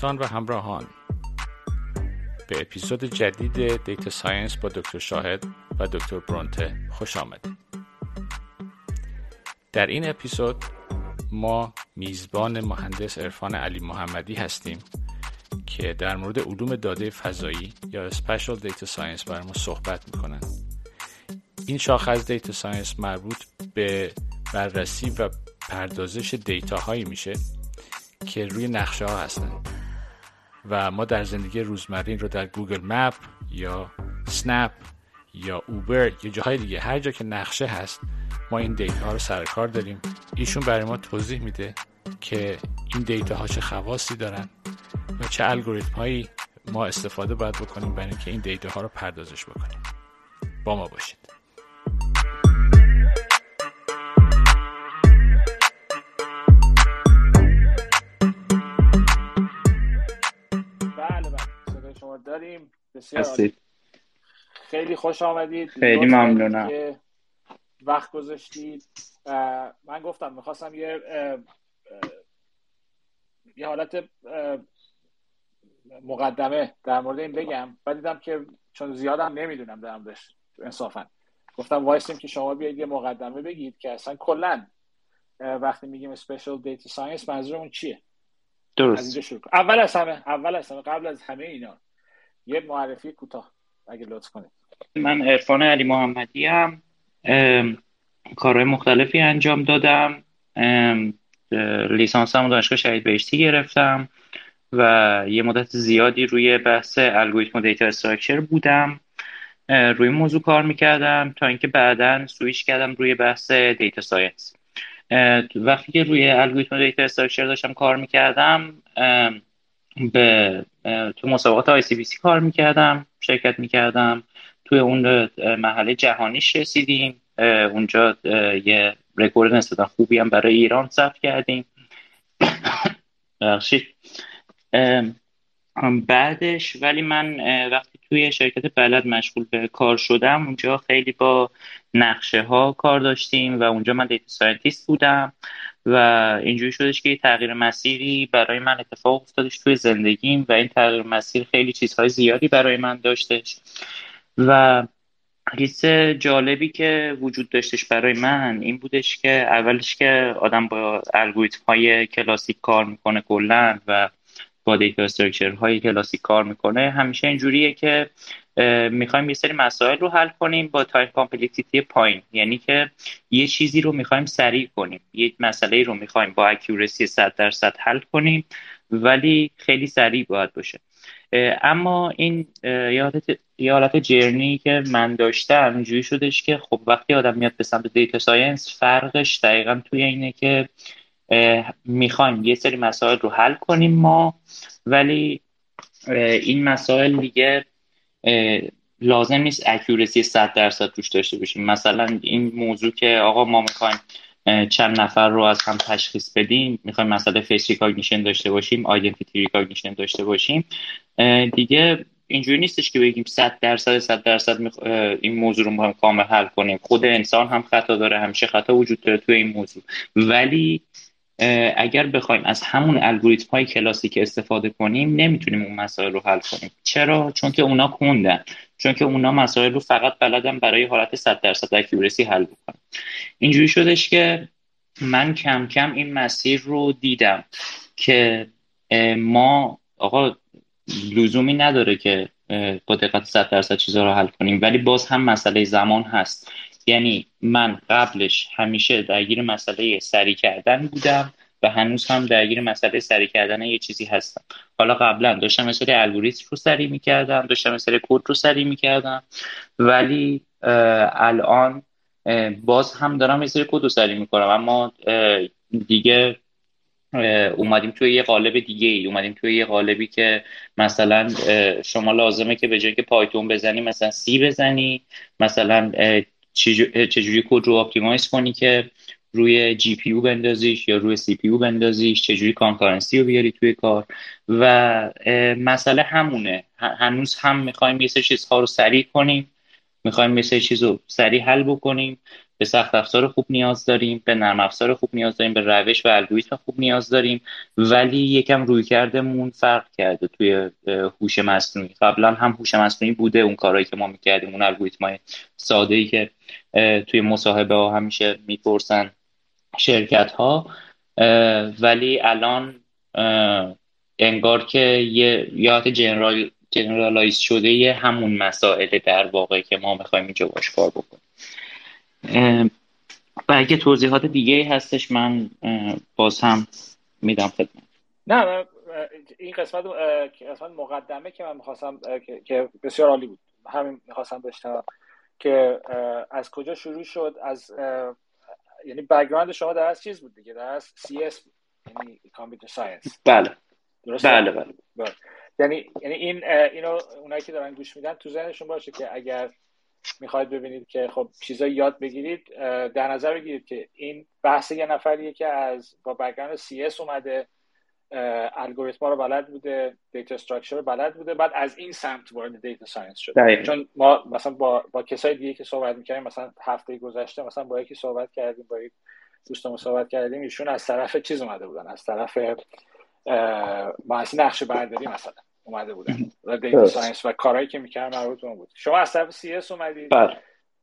دوستان و همراهان. به اپیزود جدید data science با دکتر شاهد و دکتر برونته خوش آمدید. در این اپیزود ما میزبان مهندس عرفان علی محمدی هستیم که در مورد علوم داده فضایی یا Spatial Data Science برای ما صحبت می‌کنن. این شاخه از data science مربوط به بررسی و پردازش data هایی میشه که روی نقشه ها هستن. و ما در زندگی روزمره رو در گوگل مپ یا سنپ یا اوبر یا جاهای دیگه هر جا که نقشه هست ما این data ها رو سر کار داریم. ایشون برای ما توضیح میده که این data ها چه خواصی دارن و چه الگوریتم هایی ما استفاده باید بکنیم برای اینکه این data ها رو پردازش بکنیم. با ما باشید. بسیار. هستید. خیلی خوش آمدید. خیلی ممنونم. وقت گذاشتید. من گفتم می‌خواستم یه یه حالت مقدمه در مورد این بگم. بعد دیدم که چون زیادم نمی‌دونم در موردش انصافا. گفتم وایسیم که شما بیاید یه مقدمه بگید که اصلا کلا وقتی میگیم special data science منظورمون چیه؟ از درست. اینجا شروع کنیم. اول از همه اول از همه قبل از همه اینا یه معرفی کوتاه اگه لطف کنید. من عرفان علی محمدی هم کارهای مختلفی انجام دادم لیسانسم رو دانشگاه شهید بهشتی گرفتم و یه مدت زیادی روی بحث الگوریتم و data structure بودم. روی موضوع کار می‌کردم تا اینکه بعدا سویش کردم روی بحث data science وقتی که روی الگوریتم و data structure داشتم کار می‌کردم به تو مسابقات ICPC کار می‌کردم شرکت می‌کردم. توی اون مرحله جهانیش رسیدیم اونجا یه رکورد نسبتا خوبی هم برای ایران ثبت کردیم. ام، بعدش ولی من وقتی توی شرکت بلد مشغول به کار شدم اونجا خیلی با نقشه ها کار داشتیم و اونجا من data scientist بودم. و اینجوری شدش که یه تغییر مسیری برای من اتفاق افتادش توی زندگیم و این تغییر مسیر خیلی چیزهای زیادی برای من داشتش. و حس جالبی که وجود داشتش برای من این بودش که اولش که آدم با الگوریتم های کلاسیک کار می‌کنه کلا و با data های کلاسیک کار می‌کنه همیشه اینجوریه که می‌خوایم یه سری مسائل رو حل کنیم با time complexity پایین. یعنی که یه چیزی رو می‌خوایم سریع کنیم. یک مسئله رو می‌خوایم با accuracy 100 درصد حل کنیم ولی خیلی سریع باید باشه. اما این یه حالت یه journey که من داشتم اینجوری شدش که خب وقتی آدم میاد به سمت data science فرقش دقیقا توی اینه که می‌خوایم یه سری مسائل رو حل کنیم ما ولی این مسائل دیگه لازم نیست accuracy 100 درصد روش داشته باشیم. مثلا این موضوع که آقا ما می‌خوایم چند نفر رو از هم تشخیص بدیم می‌خوایم مسئله face recognition داشته باشیم identity recognition داشته باشیم دیگه اینجوری نیستش که بگیم 100 درصد 100 درصد این موضوع رو می‌خوایم کامل حل کنیم. خود انسان هم خطا داره همیشه خطا وجود داره توی این موضوع. ولی اگر بخوایم از همون الگوریتم های کلاسیک استفاده کنیم نمی‌تونیم اون مسائل رو حل کنیم. چرا؟ چون که اونا کندن. چون که اونا مسائل رو فقط بلدن برای حالت 100 درصد اکیورسی حل بکنن. اینجوری شدش که من کم کم این مسیر رو دیدم که ما آقا لزومی نداره که با دقت 100 درصد چیزها رو حل کنیم. ولی باز هم مسئله زمان هست. یعنی من قبلش همیشه درگیر مسئله سریع کردن بودم و هنوز هم درگیر مسئله سریع کردن یه چیزی هستم. حالا قبلا داشتم سری الگوریتم رو سریع می‌کردم داشتم یه سری کد رو سریع می‌کردم ولی الان باز هم دارم یه سری کد رو سریع می‌کنم اما دیگه اومدیم توی یه قالب دیگه ای اومدیم توی یه قالبی که مثلا شما لازمه که به جای که پایتون بزنی مثلا سی بزنی مثلا چجوری کد رو optimize کنی که روی GPU بندازیش یا روی CPU بندازیش؟ چجوری concurrency رو بیاری توی کار؟ و مسئله همونه. هنوز هم می‌خوایم یه سری چیزها رو سریع کنیم. می‌خوایم یه سری چیز رو سریع حل بکنیم. به سخت افزار خوب نیاز داریم به نرم افزار خوب نیاز داریم به روش و الگوریتم خوب نیاز داریم. ولی یکم رویکردمون فرق کرده توی هوش مصنوعی. قبلا هم هوش مصنوعی بوده اون کارهایی که ما می‌کردیم اون الگوریتم های ساده ای که توی مصاحبه ها همیشه می‌پرسن شرکت ها ولی الان انگار که یه یاد جنرال جنرالایز شده یه همون مسائل در واقع که ما می‌خوایم اینجا باش کار بکنیم. و اگه توضیحات دیگه هستش من باز هم میدم خدمت. نه این قسمت قسمت مقدمه که من می‌خواستم که بسیار عالی بود. همین می‌خواستم بشنوم که از کجا شروع شد؟ از یعنی background شما در از چیز بود دیگه؟ در از CS یعنی computer science بله. بله بله, بله. یعنی یعنی این اینو اونایی که دارن گوش میدن تو ذهنشون باشه که اگر می‌خواید ببینید که خب چیزایی یاد بگیرید در نظر بگیرید که این بحث یه نفریه که از با background CS اومده الگوریتما رو بلد بوده data structure رو بلد بوده بعد از این سمت وارد data science شده. چون ما مثلا با با کسای دیگه که صحبت می‌کردیم مثلا هفته گذشته مثلا با یکی صحبت کردیم با یک دوستمون صحبت کردیم ایشون از طرف چیز اومده بودن از طرف مهندسی نقشه برداری مثلا. اومده بودن. و data science و کارهایی که می‌کردن مربوط بود. شما از طرف CS اومدید. بله.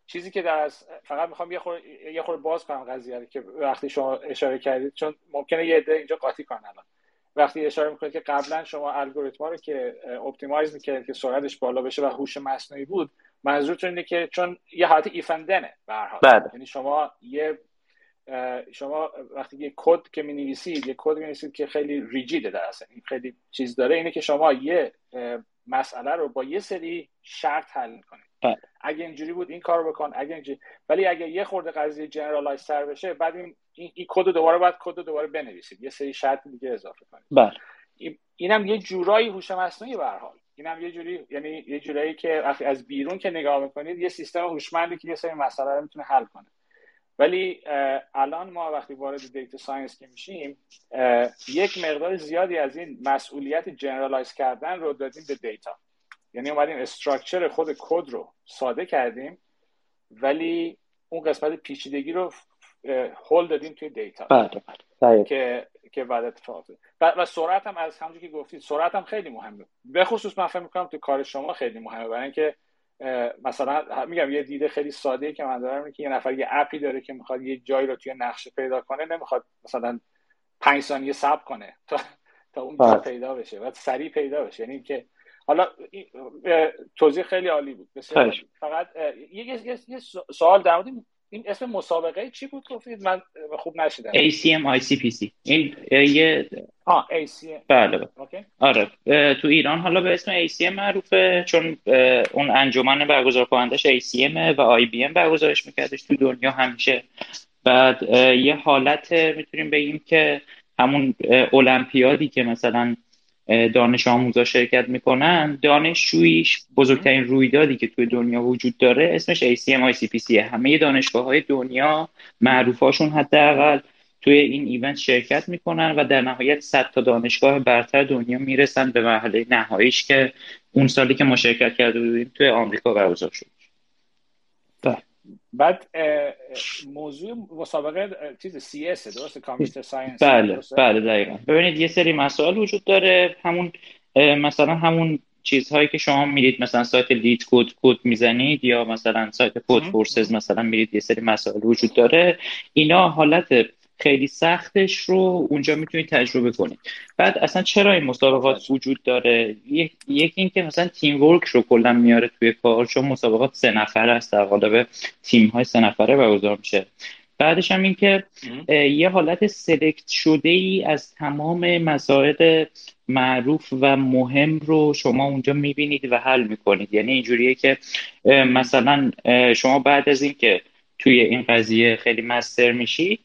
چیزی که در فقط می‌خوام یه خور یه خور باز کنم قضیه که وقتی شما اشاره کردید چون ممکنه یه عده اینجا قاطی کنن الان. وقتی اشاره می‌کنید که قبلا شما الگوریتما رو که اپتیمایز می‌کردید که سرعتش بالا بشه و هوش مصنوعی بود منظورتون اینه که چون یه حالت ایفندنه به هر بله. یعنی شما یه شما وقتی یه کد که می نویسید یه کد می که خیلی ریجیده در اصلا خیلی چیز داره. اینه که شما یه مسئله رو با یه سری شرط حل می‌کنید. بله. اگه اینجوری بود این کار بکن اگه اینجوری ولی اگه یه خورده قضیه generalize تر بشه بعد این این, کد رو دوباره باید کد رو دوباره بنویسید. یه سری شرط دیگه اضافه کنید. بله. اینم یه جورایی هوش مصنوعی به حال. اینم یه جوری یعنی یه جورایی که از بیرون که نگاه می‌کنید یه سیستم هوشمندی که یه سری مسئله رو می‌تونه حل کنه. ولی الان ما وقتی وارد data science که میشیم یک مقدار زیادی از این مسئولیت generalize کردن رو دادیم به data. یعنی اومدیم structure خود کد رو ساده کردیم ولی اون قسمت پیچیدگی رو هول دادیم توی data. بله, بله. که که بعد اتفاق و سرعت هم از همونجوری که گفتید سرعت هم خیلی مهمه. به خصوص من فکر می‌کنم تو کار شما خیلی مهمه برای اینکه مثلا میگم یه دیده خیلی ساده که من دارم که یه نفر یه app ی داره که می‌خواد یه جایی رو توی نقشه پیدا کنه نمی‌خواد مثلا پنج ثانیه صبر کنه تا تا اون جا بله. پیدا بشه و سریع پیدا بشه. یعنی که حالا توضیح خیلی عالی بود. فقط یه, یه سوال در مورد این اسم مسابقه چی بود گفتید؟ من خوب نشیدم. ACM ICPC این یه آه ACM بله بله. آره. تو ایران حالا به اسم ACM معروفه چون اون انجمن برگزار کنندش ACM و IBM برگزارش میکردش تو دنیا همیشه. بعد یه حالت می‌تونیم بگیم که همون المپیادی که مثلا دانش آموزا شرکت می‌کنن. دانشجویش بزرگترین رویدادی که توی دنیا وجود داره اسمش ACM ICPC همه دانشگاه های دنیا معروفاشون حداقل توی این ایونت شرکت می‌کنن و در نهایت 100 تا دانشگاه برتر دنیا می‌رسن به مرحله نهاییش که اون سالی که ما شرکت کرده بودیم توی آمریکا برگزار شد. بعد موضوع مسابقه چیز CS درست computer science بله بله دقیقا. ببینید یه سری مسائل وجود داره. همون مثلا همون چیزهایی که شما میرید مثلا سایت LeetCode کد می‌زنید یا مثلا سایت Codeforces مثلا میرید یه سری مسائل وجود داره. اینا حالت خیلی سختش رو اونجا می‌تونید تجربه کنید بعد اصلا چرا این مسابقات وجود داره؟ یک این که مثلا teamwork رو کلا میاره توی کار چون مسابقات سه نفره است در قالب تیم های سه نفره برگزار میشه بعدش هم این که یه حالت سلکت شده ای از تمام مسائل معروف و مهم رو شما اونجا می‌بینید و حل می‌کنید. یعنی اینجوریه که مثلا شما بعد از اینکه توی این قضیه خیلی مستر میشید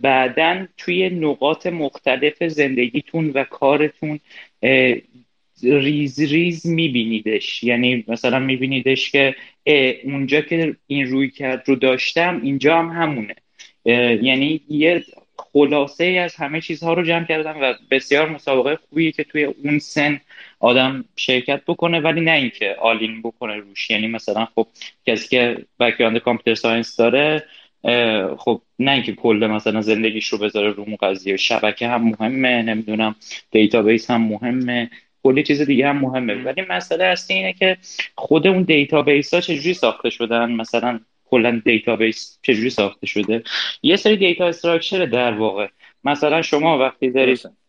بعدا توی نقاط مختلف زندگیتون و کارتون ریز ریز میبینیدش. یعنی مثلا میبینیدش که اونجا که این رویکرد رو داشتم اینجا هم همونه. یعنی یه خلاصه ای از همه چیزها رو جمع کردم و بسیار مسابقه خوبیه که توی اون سن آدم شرکت بکنه ولی نه اینکه all-in بکنه روش. یعنی مثلا خب کسی که background computer science داره خب نه اینکه کل مثلا زندگیش رو بذاره رو قضیه. شبکه هم مهمه نمی‌دونم database هم مهمه کلی چیز دیگه هم مهمه. ولی مسئله اصلی اینه که خود اون database ها چجوری ساخته شدن؟ مثلا کلا database چجوری ساخته شده؟ یه سری data structure در واقع. مثلا شما وقتی دارید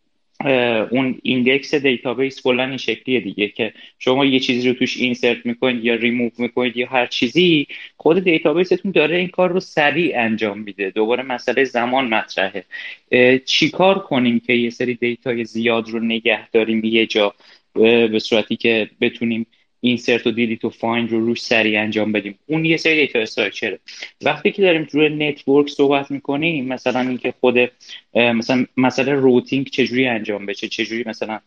اون index database کلا این شکلیه دیگه که شما یه چیزی رو توش insert می‌کنید یا ریموو می‌کنید یا هر چیزی خود database تون داره این کار رو سریع انجام میده. دوباره مسئله زمان مطرحه. چیکار کنیم که یه سری data ی زیاد رو نگه داریم یه جا؟ به صورتی که بتونیم insert و delete و find رو روش سریع انجام بدیم. اون یه سری data structure ه وقتی که داریم روی network صحبت می‌کنیم مثلا اینکه خود مثلا مثلا routing چجوری انجام بشه چجوری مثلا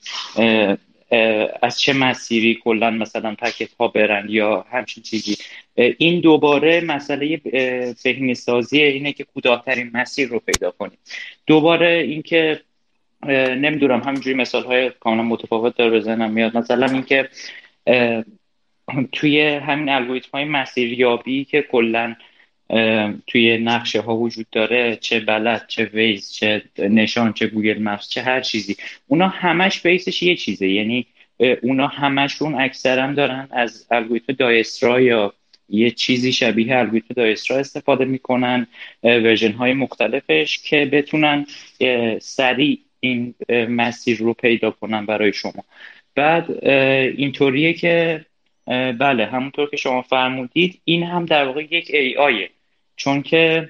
از چه مسیری کلا مثلا packet ها برن یا همچین چیزی. این دوباره مسئله فهمی سازی اینه که کوتاهترین مسیر رو پیدا کنیم. دوباره اینکه نمی‌دونم همینجوری مثال های کاملا متفاوت داره بزنم میاد. مثلا اینکه توی همین الگوریتم های مسیریابی که کلا توی نقشه ها وجود داره چه بلد چه ویز چه نشان چه گوگل مپس چه هر چیزی. اونا همش بیسش یه چیزه. یعنی اونا همشون اکثرا دارن از الگوریتم دایسترا یا یه چیزی شبیه الگوریتم Dijkstra استفاده می‌کنن version های مختلفش که بتونن سریع این مسیر رو پیدا کنن برای شما. بعد اینطوریه که بله همونطور که شما فرمودید این هم در واقع یک AI ه چون که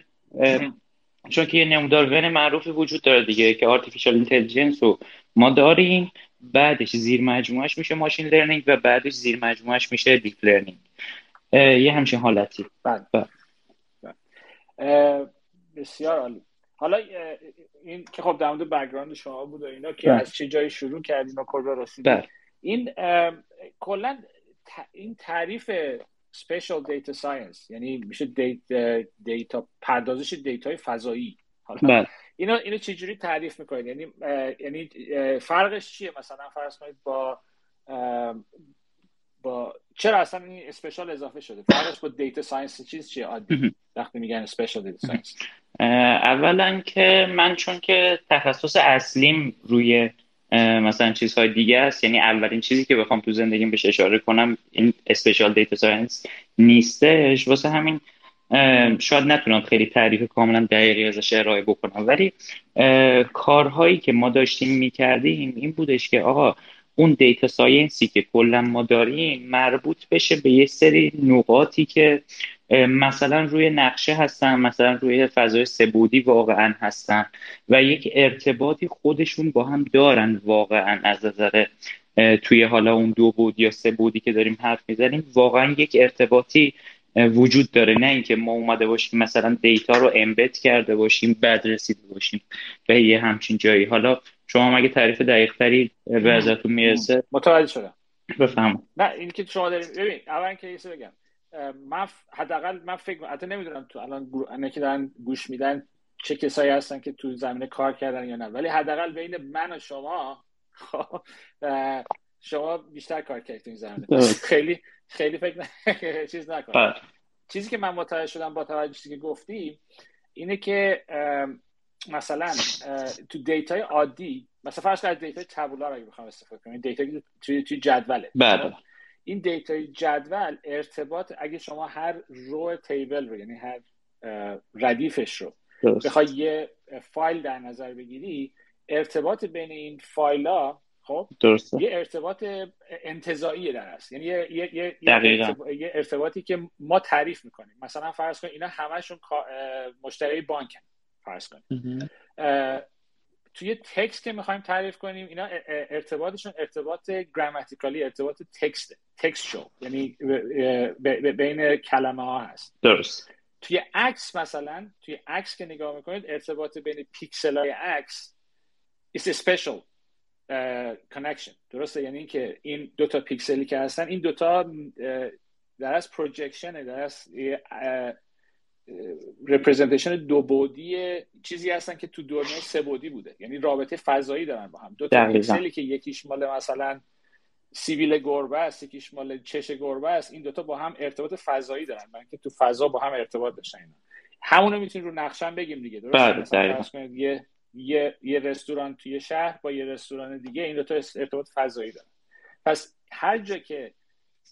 چون که یه نمودار ون معروفی وجود داره دیگه که artificial intelligence رو ما داریم بعدش زیر مجموعش میشه machine learning و بعدش زیر مجموعش میشه deep learning یه همچین حالتی. بله. بله. بسیار عالی. حالا این که خب در مورد background شما بود و اینا که بله. از چه جایی شروع کردیم و کجا رسیدیم بله. این کلا این تعریف spatial data science یعنی میشه data پردازش data ی فضایی حالا بله. اینو اینو چجوری تعریف می‌کنید یعنی یعنی فرقش چیه مثلا فرض کنید با با چرا اصلا این spatial اضافه شده؟ فرقش با data science چیز چیه عادی؟ وقتی میگن اسپیشال دیتا ساینس اولا که من چون که تخصص اصلیم روی مثلا چیزهای دیگه است یعنی اولین چیزی که بخوام تو زندگیم بهش اشاره کنم این spatial data science نیستش. واسه همین شاید نتونم خیلی تعریف کاملا دقیقی ازش ارائه بکنم. ولی کارهایی که ما داشتیم می‌کردیم این بودش که آقا اون data science ی که کلا ما داریم مربوط بشه به یه سری نقاطی که مثلا روی نقشه هستن مثلا روی فضای سه‌بعدی واقعا هستن و یک ارتباطی خودشون با هم دارن واقعا از نظر توی حالا اون دو بعد یا سه بعدی که داریم حرف می‌زنیم واقعا یک ارتباطی وجود داره. نه اینکه ما اومده باشیم مثلا data رو embed کرده باشیم بعد رسیده باشیم به یه همچین جایی. حالا شما مگه تعریف دقیق تری به ازتون می‌رسه. متوجه شدم. بفهم نه این که شما داریم ببین اول که یه بگم. من حداقل من فکر حتی نمی‌دونم تو الان گروه که دارن گوش میدن چه کسایی هستن که تو زمینه کار کردن یا نه. ولی حداقل بین من و شما خب شما بیشتر کار کردید تو این زمینه. خیلی خیلی فکر نه... چیز نکن. بله. چیزی که من متوجه شدم با توجه که گفتی اینه که مثلا تو data ی عادی مثلا فرض کنید data ی tabular اگه بخوام استفاده کنم data توی توی جدوله بله. این data ی جدول ارتباط اگه شما هر row table رو یعنی هر ردیفش رو بخوای یه فایل در نظر بگیری ارتباط بین این فایل ها خب؟ درسته. یه ارتباط انتزاعی در هست یعنی یه, یه, یه, یه ارتباطی که ما تعریف می‌کنیم. مثلا فرض کن اینا همشون مشتری بانکن. فرض کنیم. توی text که می‌خوایم تعریف کنیم اینا ارتباطشون ارتباط grammatical ی ارتباط text text شو. یعنی بین کلمه ها هست. درست. توی عکس مثلا توی عکس که نگاه می‌کنید ارتباط بین پیکسل های عکس is a spatial connection. درسته؟ یعنی اینکه این دوتا پیکسلی که هستن این دوتا در از projection در از representation دو بعدی چیزی هستن که تو دنیای سه بعدی بوده. یعنی رابطه فضایی دارن با هم. دو تا pixelی که یکیش مال مثلا سیبیل گربه است یکیش مال چشم گربه است این دوتا با هم ارتباط فضایی دارن. من که تو فضا با هم ارتباط داشتن اینا. همونو می‌تونیم رو نقشم بگیم دیگه درست بله یه یه یه رستوران توی شهر با یه رستوران دیگه این دوتا ارتباط فضایی دارن. پس هر جا که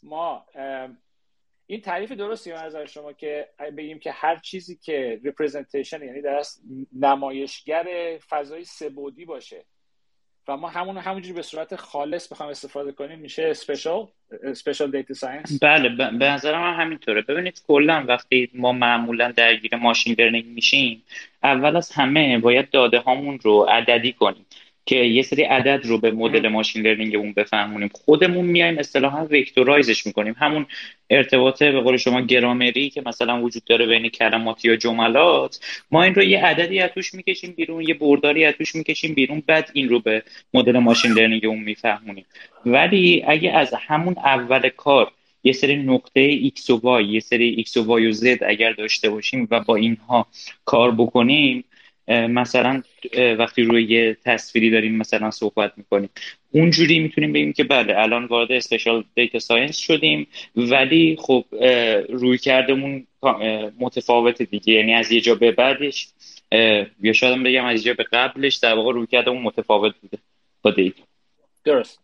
ما این تعریف درستی به نظر شما که بگیم که هر چیزی که representation یعنی در نمایشگر فضای سه‌بعدی باشه. و ما همون همونجوری به صورت خالص بخوام استفاده کنیم میشه spatial spatial data science بله به نظر من همینطوره. ببینید کلا وقتی ما معمولا درگیر machine learning میشیم اول از همه باید داده هامون رو عددی کنیم. که یه سری عدد رو به مدل machine learning اون بفهمونیم. خودمون میایم اصطلاحا vectorizeش می‌کنیم. همون ارتباط به قول شما گرامری که مثلا وجود داره بین کلمات یا جملات ما این رو یه عددی از توش می‌کشیم بیرون یه برداری از توش می‌کشیم بیرون بعد این رو به مدل machine learning اون میفهمونیم. ولی اگه از همون اول کار یه سری نقطه x و y یه سری x و y و z اگر داشته باشیم و با اینها کار بکنیم مثلا وقتی روی یه تصویری داریم مثلا صحبت می‌کنیم. اونجوری می‌تونیم بگیم که بله الان وارد spatial data science شدیم ولی خب رویکردمون متفاوت دیگه. یعنی از یه جا به بعدش یا شاید بگم از یه جا به قبلش در واقع رویکردمون متفاوت بوده با data درست.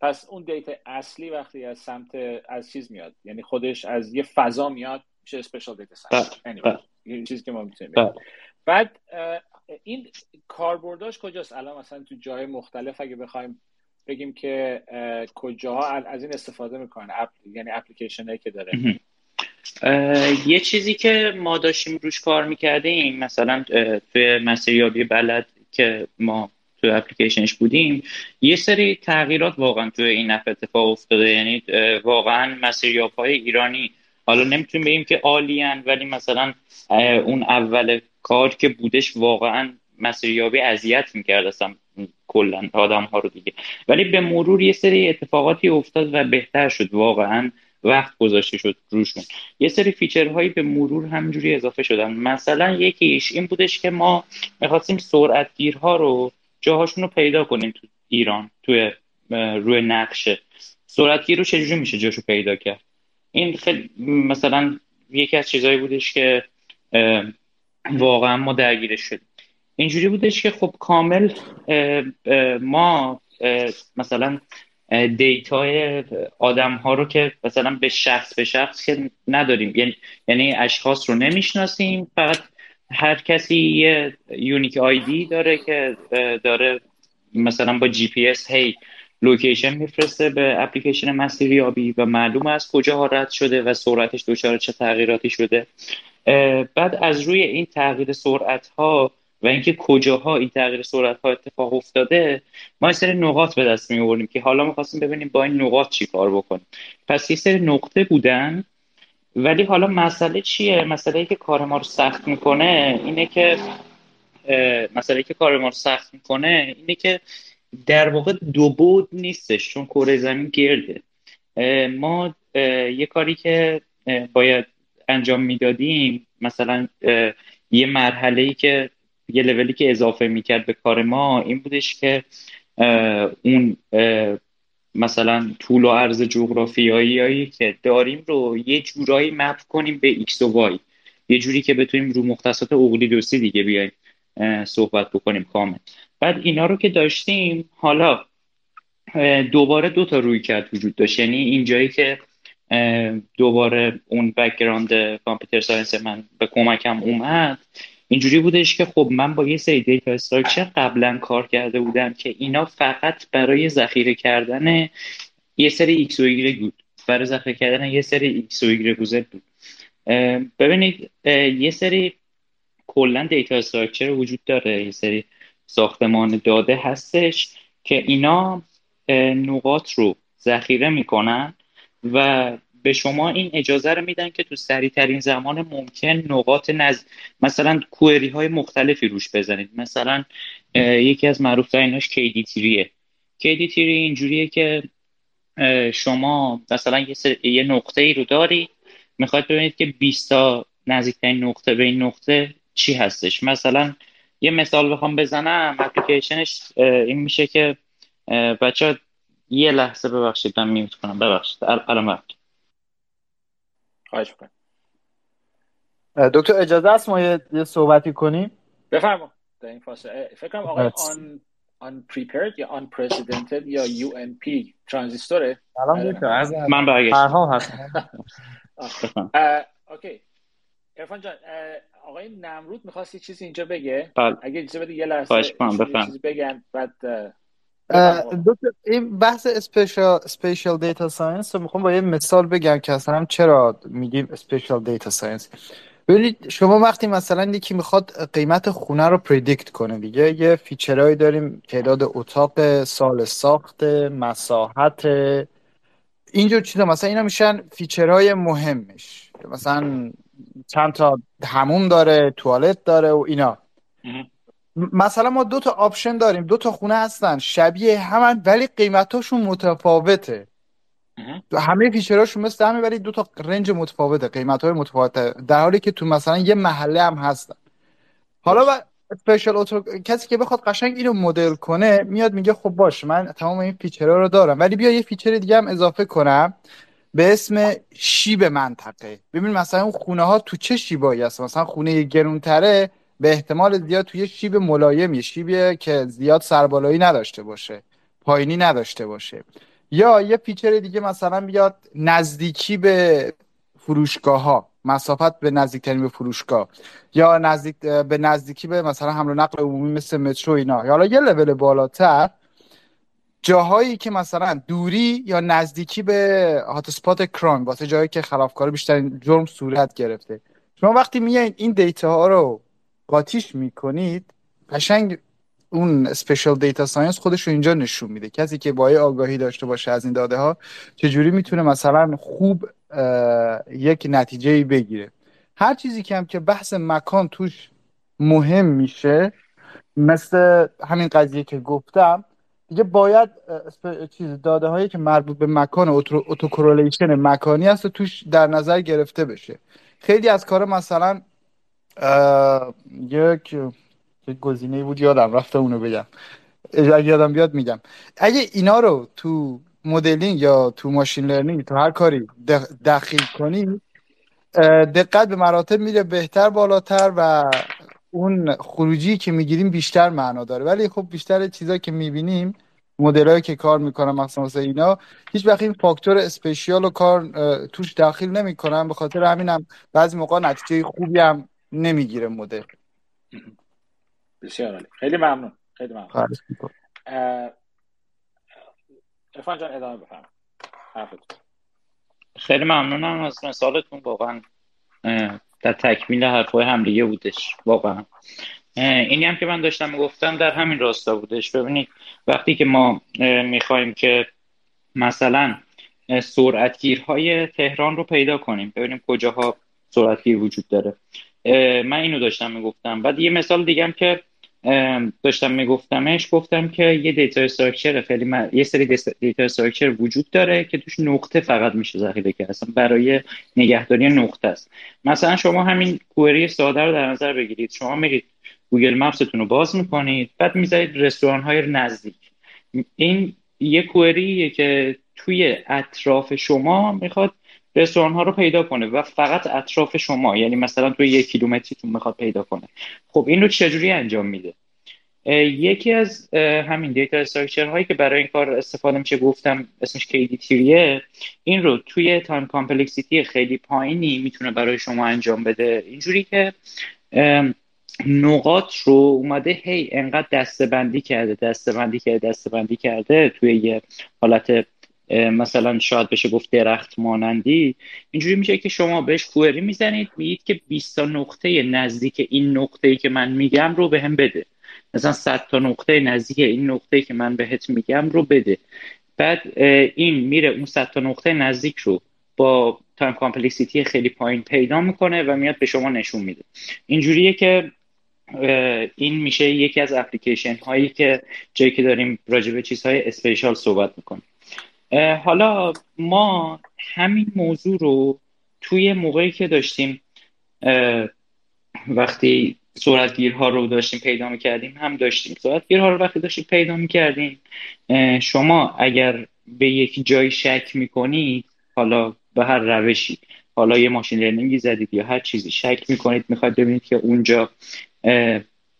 پس اون data اصلی وقتی از سمت از چیز میاد. یعنی خودش از یه فضا میاد میشه spatial data science یه چیزی که ما می‌تونیم بعد این کاربرداش کجاست؟ الان مثلا تو جای مختلف اگه بخوایم بگیم که کجاها از این استفاده می‌کنن اپ... یعنی اپلیکیشن که داره. یه چیزی که ما داشتیم روش کار می‌کردیم مثلا توی مسیریابی بلد که ما توی اپلیکیشنش بودیم یه سری تغییرات واقعا توی این اپ اتفاق افتاده. یعنی واقعا مسیریاب های ایرانی حالا نمی‌تونیم بگیم که عالیان ولی مثلا اون اول کار که بودش واقعا مسیریابی اذیت می‌کرد اصلا کلا آدم ها رو دیگه. ولی به مرور یه سری اتفاقاتی افتاد و بهتر شد واقعا وقت گذاشته شد روشون. یه سری فیچرهایی به مرور همجوری اضافه شدن. مثلا یکیش این بودش که ما می‌خواستیم سرعتگیرها رو جاهاشون رو پیدا کنیم تو ایران توی روی نقشه. سرعتگیر رو چجوری میشه جاشو پیدا کرد؟ این خیلی مثلا یکی از چیزهایی بودش که واقعا ما درگیرش شدیم. اینجوری بودش که خب کامل ما مثلا data ی آدم ها رو که مثلا به شخص به شخص که نداریم. یعنی یعنی اشخاص رو نمی‌شناسیم. فقط هر کسی یه unique ID داره که داره مثلا با جی پی اس هی location میفرسته به اپلیکیشن مسیریابی و معلوم از کجا رد شده و سرعتش دچار چه تغییراتی شده. بعد از روی این تغییر سرعت ها و اینکه کجاها این تغییر سرعت ها اتفاق افتاده ما یه سری نقاط به دست می آوردیم که حالا می‌خواستیم ببینیم با این نقاط چی کار بکنیم. پس یه سری نقطه بودن ولی حالا مسئله چیه؟ مسئله ای که کار ما رو سخت می‌کنه اینه که مسئله که کار ما رو سخت می‌کنه اینه که در واقع دو بعد نیستش چون کره زمین گرده. ما یه کاری که باید انجام می‌دادیم مثلا یه مرحله ای که یه لولی که اضافه می‌کرد به کار ما این بودش که اون مثلا طول و عرض جغرافیایی که داریم رو یه جورایی map کنیم به x و y یه جوری که بتونیم رو مختصات دو بعدی دیگه بیایم. صحبت بکنیم کامل. بعد اینا رو که داشتیم حالا دوباره دو تا رویکرد وجود داشت. یعنی اینجایی که دوباره اون background computer science من به کمکم اومد اینجوری بودش که خب من با یه سری data structure قبلا کار کرده بودم که اینا فقط برای ذخیره کردن یه سری ایکس و ایگرگ بود. برای ذخیره کردن یه سری ایکس و ایگرگ بود. ببینید یه سری کلا data structure وجود داره. یه سری ساختمان داده هستش که اینا نقاط رو ذخیره می‌کنن و به شما این اجازه رو میدن که تو سریع ترین زمان ممکن نقاط نز مثلا query های مختلفی روش بزنید. مثلا یکی از معروف تریناش KD tree یه کیدی تیری اینجوریه که شما مثلا یه, یه نقطه ای رو دارید. می‌خواید ببینید که 20 تا نزدیکترین نقطه به این نقطه چی هستش. مثلا یه مثال بخوام بزنم. اپلیکیشنش این میشه که بچه یه لحظه ببخشید من میوت کنم. ببخشید. الان وقت خواهش دکتر اجازه است ما یه صحبتی کنیم؟ بفرما. در این فاصله. فکر کنم آقای آن unprepared یا unprecedented یا UNP ترانزیستوره من برگشت هست اوکی. ارفان جان آقای نمرود می‌خواستی چیزی اینجا بگه؟ بله. اگه اجازه بده یه لحظه چیزی بگن بعد این بحث اسپیشال اسپیشال دیتا ساینس رو می‌خوام با یه مثال بگم که اصلا چرا میگیم اسپیشال دیتا ساینس ببینید شما وقتی مثلا یکی می‌خواد قیمت خونه رو predict کنه دیگه یه feature هایی داریم تعداد اتاق سال ساخت مساحت اینجور چیزا. مثلا اینا میشن feature های مهمش. مثلا چند تا هموم داره توالت داره و اینا. مثلا ما دو تا option داریم دو تا خونه هستن شبیه همن ولی قیمتاشون متفاوته. همه feature هاشون مثل همه ولی دو تا range متفاوته قیمت های متفاوته در حالی که تو مثلا یه محله هم هستن. حالا با spatial اوتو کسی که بخواد قشنگ اینو مدل کنه میاد میگه خب باش من تمام این feature ها رو دارم ولی بیا یه feature دیگه هم اضافه کنم. به اسم شیب منطقه. ببین مثلا اون خونه ها تو چه شیبایی هست؟ مثلا خونه گرونتره به احتمال زیاد توی شیب ملایمی شیبیه که زیاد سربالایی نداشته باشه. پایینی نداشته باشه. یا یه feature دیگه مثلا بیاد نزدیکی به فروشگاه ها مسافت به نزدیکترین به فروشگاه. یا نزدیک به نزدیکی به مثلا حمل و نقل عمومی مثل مترو اینا. حالا یه لول بالاتر جاهایی که مثلا دوری یا نزدیکی به hot spot crime واسه جایی که خلافکار بیشترین جرم صورت گرفته. شما وقتی میایین این data ها رو قاطیش می‌کنید قشنگ اون spatial data science خودش رو اینجا نشون میده. کسی که با آگاهی داشته باشه از این داده ها چجوری می‌تونه مثلا خوب یک نتیجه بگیره. هر چیزی که هم که بحث مکان توش مهم میشه مثل همین قضیه که گفتم دیگه باید چیز داده هایی که مربوط به مکان autocorrelation مکانی هست و توش در نظر گرفته بشه. خیلی از کار مثلا یک گزینه بود یادم رفته اونو بگم. اگه یادم بیاد میگم. اگه اینا رو تو مدلینگ یا تو ماشین لرنینگ تو هر کاری دخیل کنی دقت به مراتب میره بهتر بالاتر و اون خروجی که می‌گیریم بیشتر معنا داره. ولی خب بیشتر چیزا که می‌بینیم مدلایی که کار می‌کنن مثلا اینا هیچ وقت این فاکتور اسپیشیال و کار توش داخل نمی‌کنن. به خاطر همینم بعضی موقع نتیجه خوبی هم نمی‌گیره مدل. بسیار عالی. خیلی ممنون. خیلی ممنون. ارفان جان ادامه بفرمایید خیلی ممنونم از مثالتون واقعا در تکمیل حرفای همدیگه بودش واقعا. اینی هم که من داشتم می‌گفتم در همین راستا بودش. ببینید وقتی که ما می‌خوایم که مثلا سرعتگیرهای تهران رو پیدا کنیم. ببینیم کجاها سرعتگیر وجود داره. من اینو داشتم می‌گفتم. بعد یه مثال دیگه که داشتم میگفتمش گفتم که یه دیتا استراکچر خیلی یه سری دیتا استراکچر وجود داره که توش نقطه فقط میشه ذخیره کرد. اصلا برای نگهداری نقطه است. مثلا شما همین کوئری ساده رو در نظر بگیرید. شما میرید Google Maps تون رو باز می‌کنید بعد می‌ذارید رستوران های نزدیک. این یه query ه که توی اطراف شما می‌خواد رستوران ها رو پیدا کنه و فقط اطراف شما یعنی مثلا توی یک کیلومتریتون می‌خواد پیدا کنه. خب این رو چجوری انجام میده؟ یکی از همین data structure هایی که برای این کار استفاده میشه گفتم اسمش KD tree ه این رو توی time complexity خیلی پایینی می‌تونه برای شما انجام بده. اینجوری که نقاط رو اومده هی انقدر دسته بندی کرده دسته بندی کرده دسته بندی کرده توی یه حالت مثلا شاید بشه گفت درخت مانندی. اینجوری میشه که شما بهش query می‌زنید میگید که 20 تا نقطه نزدیک این نقطه که من میگم رو بهم بده. مثلا 100 تا نقطه نزدیک این نقطه که من بهت میگم رو بده. بعد این میره اون 100 تا نقطه نزدیک رو با time complexity خیلی پایین پیدا می‌کنه و میاد به شما نشون میده. اینجوریه که این میشه یکی از اپلیکیشن هایی که جایی که داریم راجع به چیزهای اسپیشال صحبت می‌کنیم. حالا ما همین موضوع رو توی موقعی که داشتیم وقتی سرعتگیرها رو داشتیم پیدا می‌کردیم هم داشتیم. سرعتگیرها رو وقتی داشتیم پیدا می‌کردیم شما اگر به یک جایی شک می‌کنید حالا به هر روشی حالا یه machine learning ی زدید یا هر چیزی شک می‌کنید می‌خواید ببینید که اونجا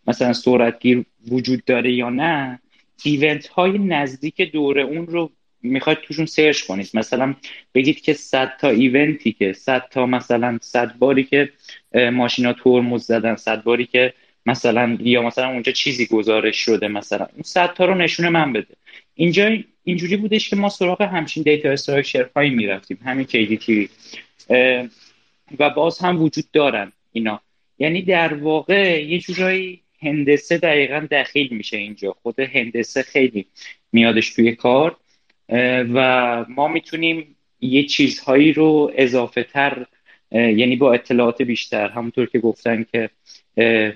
مثلا سرعتگیر وجود داره یا نه event های نزدیک دور اون رو می‌خواید توشون search کنید. مثلا بگید که صد تا event ی که صد تا مثلا صد باری که ماشینا ترمز زدن صد باری که مثلا یا مثلا اونجا چیزی گزارش شده مثلا اون صد تا رو نشونه من بده. اینجا اینجوری بودش که ما سراغ همچین دیتا استراکچر هایی می‌رفتیم همین KDT و باز هم وجود دارن اینا. یعنی در واقع یه جورایی هندسه دقیقا دخیل میشه اینجا. خود هندسه خیلی میادش توی کار. و ما می‌تونیم یه چیزهایی رو اضافه تر یعنی با اطلاعات بیشتر همونطور که گفتن که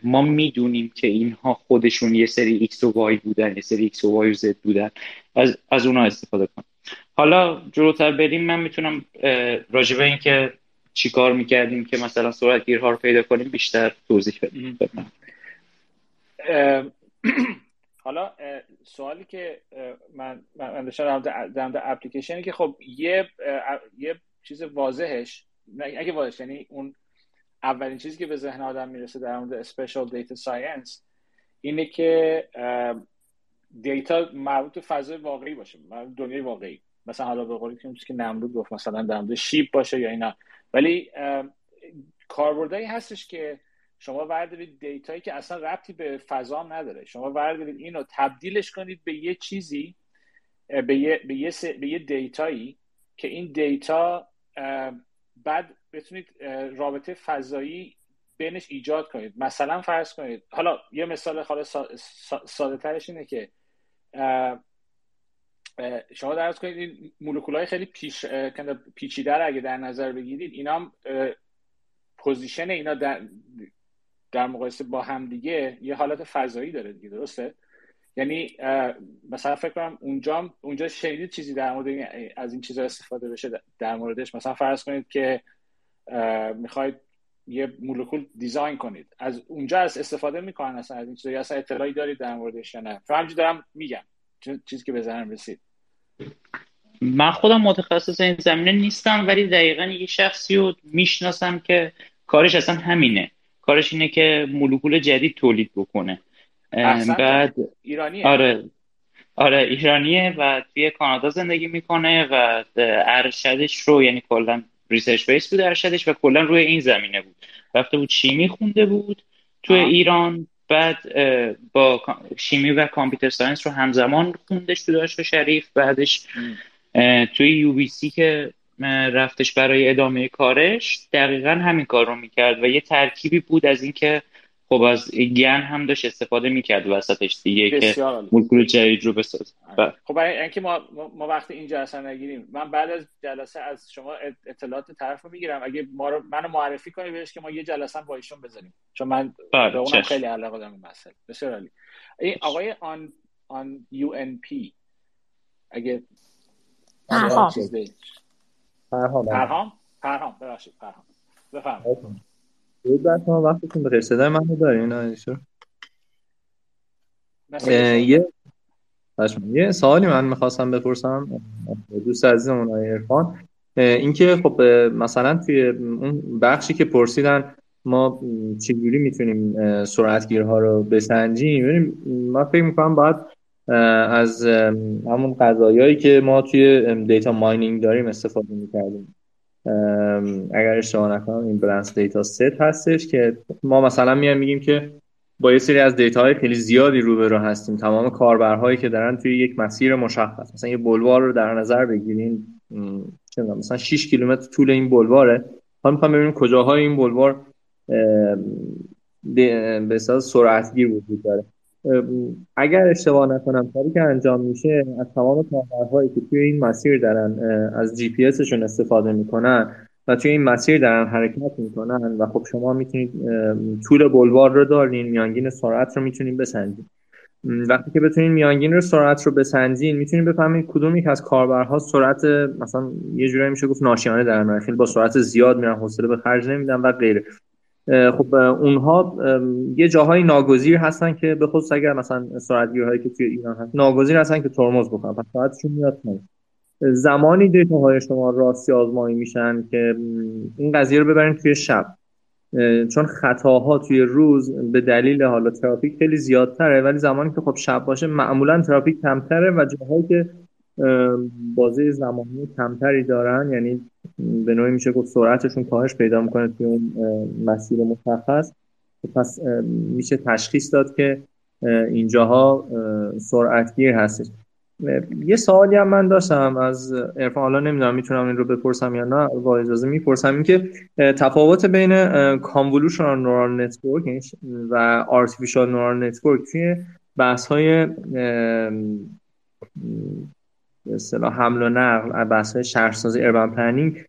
ما می‌دونیم که اینها خودشون یه سری X و Y بودن یه سری X و Y و Z بودن. از, از اونا استفاده کنیم. حالا جلوتر بریم من می‌تونم راجبه این که چیکار می‌کردیم که مثلا سرعت گیرها رو پیدا کنیم بیشتر توضیح بدیم حالا سوالی که من من داشتم در اپلیکیشنی که خب یه یه چیز واضحش اگه واضح یعنی اون اولین چیزی که به ذهن آدم می‌رسه در مورد spatial data science اینه که data مربوط به فضای واقعی باشه دنیای واقعی. مثلا حالا به قولی که نمرود گفت مثلا در مورد شیب باشه یا اینا. ولی کاربردهایی هستش که شما وردارید data یی که اصلا ربطی به فضا نداره. شما وردارید اینو تبدیلش کنید به یه چیزی به یه, به یه, به یه data یی که این data بعد بتونید رابطه فضایی بینش ایجاد کنید. مثلا فرض کنید حالا یه مثال حالا ساده ترش اینه که شما درست کنید این مولکول های خیلی پیش پیچیده اگه در نظر بگیرید اینا position اینا در, در مقایسه با هم دیگه یه حالت فضایی داره دیگه درسته؟ یعنی مثلا فکر کنم اونجا اونجا شنیدید چیزی در مورد از این چیزا استفاده بشه در موردش؟ مثلا فرض کنید که می‌خواید یه مولکول دیزاین کنید. از اونجا از استفاده می‌کنن اصلا از این چیزا اصلا اطلاعی دارید در موردش نه؟ همینجوری دارم میگم. چیزی که به رسید. من خودم متخصص این زمینه نیستم ولی دقیقا یه شخصی رو می‌شناسم که کارش اصلا همینه. کارش اینه که مولکول جدید تولید بکنه. بعد ایرانیه. آره. آره ایرانیه و توی کانادا زندگی می‌کنه و ارشدش رو یعنی کلا research base بود ارشدش و کلا روی این زمینه بود. رفته بود شیمی خونده بود توی ایران بعد با شیمی و computer science رو همزمان خوندش تو دانشگاه شریف بعدش توی UBC که رفتش برای ادامه کارش دقیقا همین کار رو می‌کرد و یه ترکیبی بود از اینکه خب از گن هم داشت استفاده می‌کرد وسطش دیگه که مولکول جدید رو بساز. آره. خب برای اینکه ما ما وقتی این جلسه نگیریم من بعد از جلسه از شما اطلاعات طرف رو می‌گیرم. اگه ما رو منو معرفی کنی بهش که ما یه جلسه با ایشون بزنیم چون من بله، به اونم خیلی علاقه دارم این مسئله. بسیار عالی. این آقای آن آن یو ان پی اگه پرهام. پرهام؟ پرهام پرهام ببخشید پرهام. بفرمایید. درود بر شما وقتتون بخیر. صدای من رو دارین یه یه سوالی من می‌خواستم بپرسم. دوست عزیزمون آقای عرفان. اینکه خب مثلا توی اون بخشی که پرسیدن ما چجوری می‌تونیم سرعتگیرها رو بسنجیم؟ من فکر می‌کنم باید از همون قضایایی که ما توی data mining داریم استفاده می‌کردیم. اگر اشتباه نکنم این برنس data set هستش که ما مثلا میایم میگیم که با یه سری از data های خیلی زیادی روبرو هستیم. تمام کاربرهایی که دارن توی یک مسیر مشخص. مثلا یه بلوار رو در نظر بگیریم مثلا 6 کیلومتر طول این بلواره. حالا می‌خوام ببینیم کجاهای این بلوار به سرعتگیر وجود داره. اگر اشتباه نکنم کاری که انجام میشه از تمام کاربرهایی که توی این مسیر دارن از جی پی اسشون استفاده می‌کنن و توی این مسیر دارن حرکت می‌کنن و خب شما می‌تونید طول بلوار رو دارین میانگین سرعت رو می‌تونید بسنجین. وقتی که بتونین میانگین رو سرعت رو بسنجین می‌تونید بفهمید کدوم یک از کاربرها سرعت مثلا یه جورایی میشه گفت ناشیانه دارن با سرعت زیاد میرن حوصله به خرج نمیدن و غیره. خب اونها یه جاهای ناگزیر هستن که به خصوص اگر مثلا سرعتگیرهایی که توی ایران هست ناگزیر هستن که ترمز بکنن پس سرعتشون میاد زمانی دیتاهای شما راستی آزمایی میشن که این قضیه رو ببرین توی شب. چون خطاها توی روز به دلیل حالا ترافیک خیلی زیادتره ولی زمانی که خب شب باشه معمولا ترافیک کمتره و جاهایی که بازه زمانی کمتری دارن یعنی به نوعی میشه گفت سرعتشون کاهش پیدا می‌کنه توی اون مسیر مشخص. پس میشه تشخیص داد که اینجاها سرعتگیر هستش. یه سوالی هم من داشتم از عرفان حالا نمی‌دونم می‌تونم این رو بپرسم یا نه با اجازه می‌پرسم. این که تفاوت بین convolutional neural network و artificial neural network توی بحث های حمل و نقل بحث های شهرسازی urban planning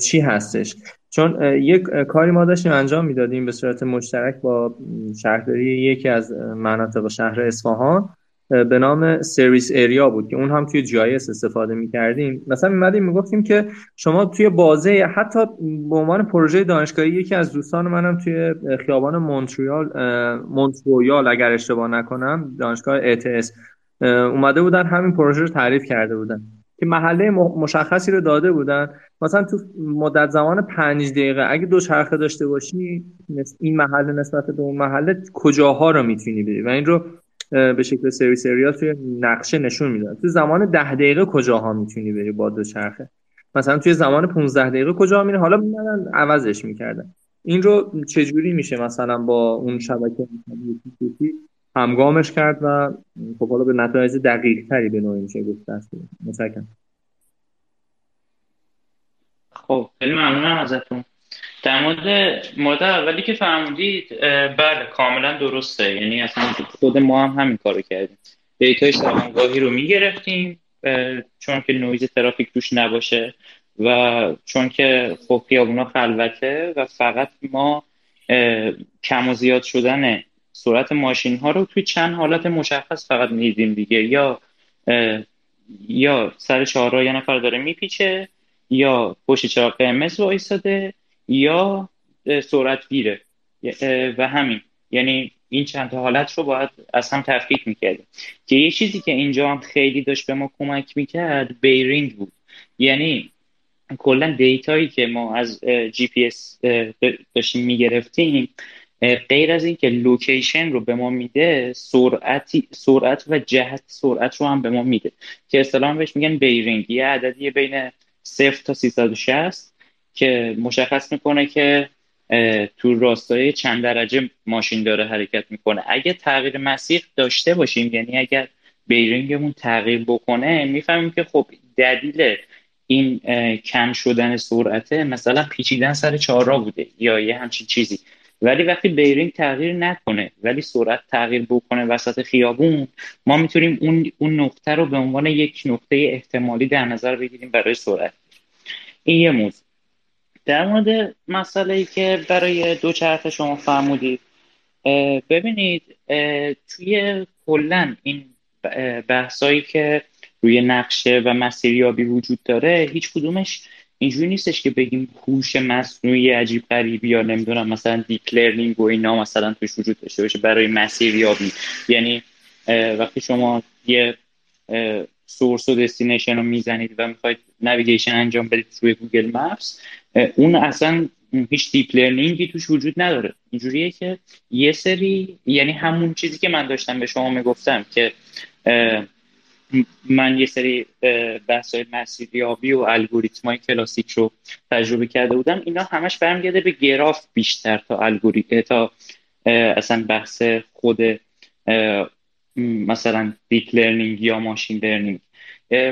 چی هستش؟ چون یک کاری ما داشتیم انجام می‌دادیم به صورت مشترک با شهرداری یکی از مناطق شهر اصفهان به نام service area بود که اون هم توی جی استفاده می‌کردیم. مثلا میمدیم می‌گفتیم که شما توی بازه حتی به عنوان پروژه دانشگاهی یکی از دوستان منم توی خیابان مونتریال مونترویال اگر اشتباه نکنم دانشگاه ETS اومده بودن همین پروژه رو تعریف کرده بودن. که محله مشخصی رو داده بودن. مثلا تو مدت زمان پنج دقیقه اگه دو چرخه داشته باشی این محله نسبت به اون محله کجاها رو می‌تونی بری؟ و این رو به شکل سرویس اریا توی نقشه نشون میدن. تو زمان ده دقیقه کجاها می‌تونی بری با دو چرخه؟ مثلا توی زمان 15 دقیقه کجا میره حالا میمدن عوضش می‌کردن. این رو چجوری میشه مثلا با اون شبکه همگامش کرد و خب حالا به نتایج دقیق تری به نوعی میشه گفت دست خب خیلی ممنونم ازتون. در مورد مورد اولی که فرمودید بله کاملا درسته. یعنی اصلا خود ما هم همین کارو کردیم. دیتای صبحگاهی رو می‌گرفتیم چون که نویز ترافیک توش نباشه و چون که خب خیابونا خلوته و فقط ما کم و زیاد شدن سرعت ماشین ها رو توی چند حالت مشخص فقط میدیم دیگه. یا یا سر چهارراه یه نفر داره میپیچه یا پشت چراغ قرمز وایساده یا سرعت گیره. و همین. یعنی این چند تا حالت رو باید از هم تفکیک می‌کردیم. که یه چیزی که اینجا هم خیلی داشت به ما کمک می‌کرد بیرینگ بود. یعنی کلا دیتایی که ما از جی پی اس داشتیم می‌گرفتیم غیر از اینکه location رو به ما میده سرعتی سرعت و جهت سرعت رو هم به ما میده. که اصطلاحا بهش میگن bearing. یه عددی بین 0 تا 360 که مشخص می‌کنه که تو راستای چند درجه ماشین داره حرکت می‌کنه. اگه تغییر مسیر داشته باشیم یعنی اگر bearing مون تغییر بکنه می‌فهمیم که خب دلیل این کم شدن سرعته مثلا پیچیدن سر چهارراه بوده یا یه همچین چیزی. ولی وقتی بیرینگ تغییر نکنه ولی سرعت تغییر بکنه وسط خیابون ما می‌تونیم اون اون نقطه رو به عنوان یک نقطه احتمالی در نظر بگیریم برای سرعت. این یه موضوع. در مورد مسئله ای که برای دو چرخ شما فرمودید ببینید توی کلا این بحثایی که روی نقشه و مسیریابی وجود داره هیچ کدومش اینجوری نیستش که بگیم هوش مصنوعی عجیب غریبی یا نمی‌دونم مثلا deep learning و اینا مثلا توش وجود داشته باشه برای مسیریابی یعنی وقتی شما یه source و destination رو می‌زنید و می‌خواید navigation انجام بدید روی Google Maps اون اصلا هیچ deep learning ی توش وجود نداره. اینجوریه که یه سری یعنی همون چیزی که من داشتم به شما می‌گفتم که من یه سری بحث مسیریابی و الگوریتم های کلاسیک رو تجربه کرده بودم. اینا همش برمیگرده به گراف بیشتر تا الگوریتم تا اصلا بحث خود مثلا deep learning یا machine learning.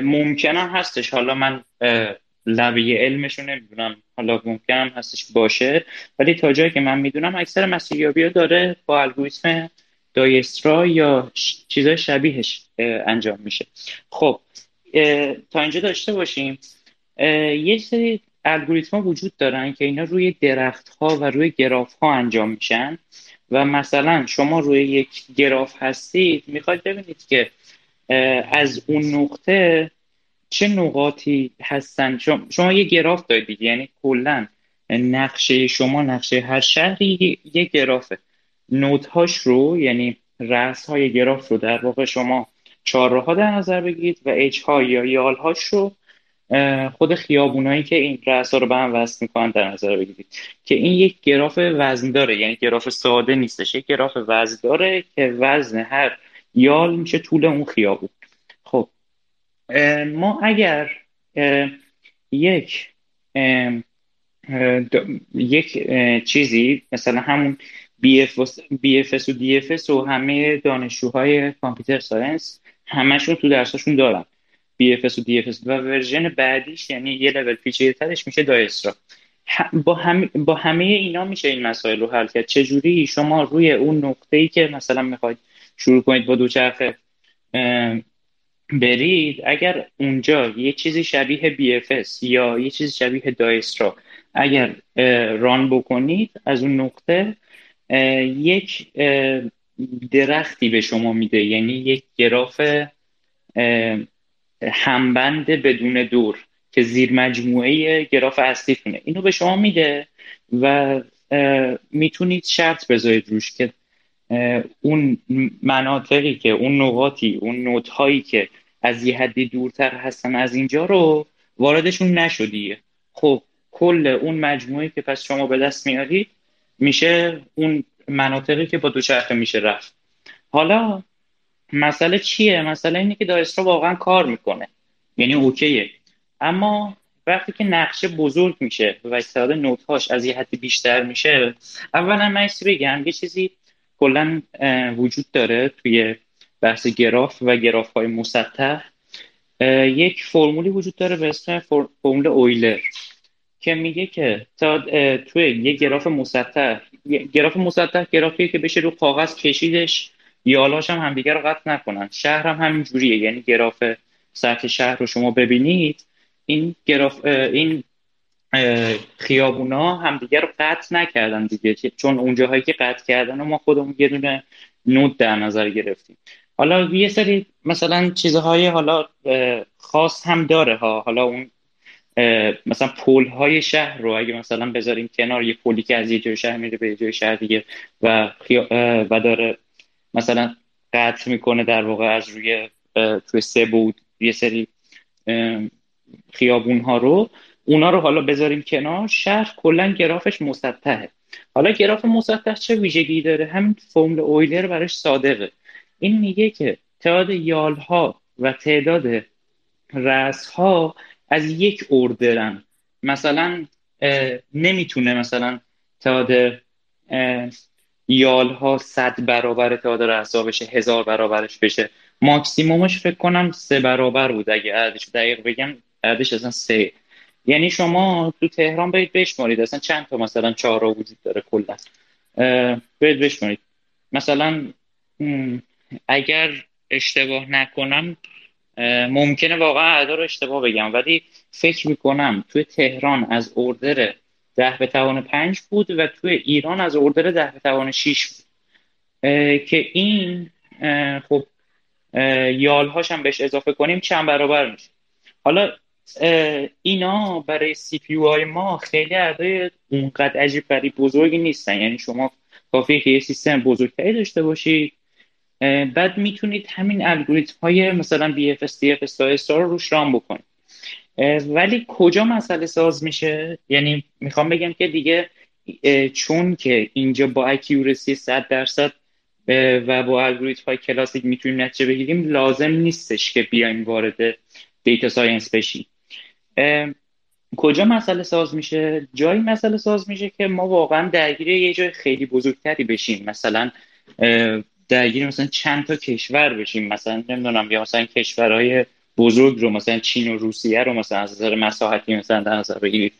ممکنم هستش. حالا من لبه علمش رو نمی‌دونم. حالا ممکنم هستش باشه. ولی تا جایی که من می‌دونم اکثر مسیریابی داره با الگوریتم دایسترا یا چیزای شبیهش انجام میشه. خب تا اینجا داشته باشیم یه سری الگوریتم وجود دارن که اینا روی درخت ها و روی گراف ها انجام میشن و مثلا شما روی یک گراف هستید می‌خواید ببینید که از اون نقطه چه نقاطی هستن. شما, یه گراف دارید یعنی کلا نقشه شما نقشه هر شهری یک گرافه. نودهاش رو یعنی رأس های گراف رو در واقع شما چهارراه در نظر بگیرید و اچ های یا یال هاش رو خود خیابونایی که این رأس ها رو به هم وصل می‌کنن در نظر بگیرید. که این یک گراف وزن داره یعنی گراف ساده نیستش یک گراف وزن داره که وزن هر یال میشه طول اون خیابون. خب ما اگر یک یک چیزی مثلا همون BFS و DFS و همه دانشجوهای computer science همشون تو درساشون دارن. BFS و DFS و version بعدیش یعنی یه لول ترش میشه Dijkstra با, هم... با همه اینا میشه این مسائل رو حل کرد. چجوری شما روی اون نقطه ای که مثلا می‌خواید شروع کنید با دوچرخه برید اگر اونجا یه چیزی شبیه BFS یا یه چیزی شبیه دایسترا اگر ران بکنید از اون نقطه یک درختی به شما میده. یعنی یک گراف همبند بدون دور که زیر مجموعه گراف اصلیتونه اینو به شما میده و می‌تونید شرط بذارید روش که اون مناطقی که اون نقاطی اون نوت که از یه حدی دورتر هستن از اینجا رو واردشون نشدیه خب کل اون مجموعه که پس شما به دست میارید میشه اون مناطقی که با دوچرخه میشه رفت. حالا مسئله چیه؟ مسئله اینه که دایسترا واقعا کار می‌کنه. یعنی اوکیه. اما وقتی که نقشه بزرگ میشه و استعداد نوتهاش از یه حدی بیشتر میشه اولا من بگم؟ یه چیزی کلا وجود داره توی بحث گراف و گراف های مسطح یک فرمولی وجود داره به اسم فرمول اویلر. که میگه که تا توی یه گراف مسطح گراف مسطح گرافیه که بشه رو کاغذ کشیدش یالاش هم همدیگه رو قطع نکنن. شهر هم همین جوریه یعنی گراف سطح شهر رو شما ببینید این گراف این خیابونا همدیگه رو قطع نکردن دیگه چون اونجاهایی که قطع کردن و ما خودمون یه دونه نود در نظر گرفتیم. حالا یه سری مثلا چیزهای حالا خاص هم داره ها. حالا اون مثلا پل های شهر رو اگه مثلا بذاریم کنار یه پلی که از یه جای شهر میره به یه جای شهر دیگه و و داره مثلا قطع می‌کنه در واقع از روی توی سه بود یه سری خیابون ها رو اونا رو حالا بذاریم کنار. شهر کلا گرافش مسطحه. حالا گراف مسطح چه ویژگی داره؟ همین فرمول اویلر براش صادقه. این میگه که تعداد یال ها و تعداد رس ها از یک اردرن مثلا نمی‌تونه مثلا تعداد یال ها صد برابر تعداد رسا بشه هزار برابرش بشه. ماکسیمومش فکر کنم سه برابر بود اگه عددش دقیق بگم عددش اصلا سه. یعنی شما تو تهران برید بشمارید اصلا چند تا مثلا چهارا وجود داره کلا؟ برید بشمارید. مثلا اگر اشتباه نکنم ممکنه واقعا اعدا رو اشتباه بگم ولی فکر می‌کنم توی تهران از اردر ده به توان پنج بود و توی ایران از اردر ده به توان شیش بود. که این خب یالهاش هم بهش اضافه کنیم چند برابر میشه. حالا اینا برای سی پی های ما خیلی اعدای اونقدر عجیب بری بزرگی نیستن. یعنی شما کافیه که یه سیستم بزرگتری داشته باشید بعد می‌تونید همین الگوریتم های مثلا BFS, DFS, رو روش رام بکنید. ولی کجا مسئله ساز میشه؟ یعنی می‌خوام بگم که دیگه چون که اینجا با accuracy 100 درصد و با الگوریتم های کلاسیک می‌تونیم نتیجه بگیریم لازم نیستش که بیایم وارد data science بشیم. کجا مسئله ساز میشه؟ جایی مسئله ساز میشه که ما واقعا درگیر یه جای خیلی بزرگتری بشیم. مثلا درگیر مثلا چند تا کشور بشیم. مثلا نمی‌دونم یا مثلا کشورهای بزرگ رو مثلا چین و روسیه رو مثلا از نظر مساحتی مثلا در نظر بگیرید.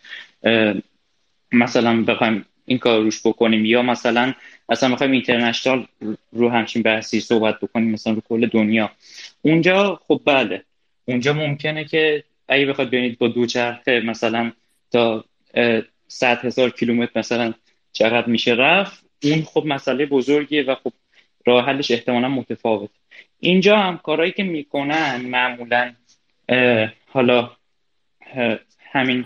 مثلا بخوایم این کار روش بکنیم. یا مثلا مثلا بخوایم اینترنشنال رو همچین بحثی صحبت بکنیم مثلا رو کل دنیا. اونجا خب بله. اونجا ممکنه که اگه بخواد ببینید با دوچرخه مثلا تا صد هزار کیلومتر مثلا چقدر میشه رفت. اون خب مسئله بزرگیه و خب راه حلش احتمالا متفاوت. اینجا هم کارهایی که می‌کنن معمولا حالا همین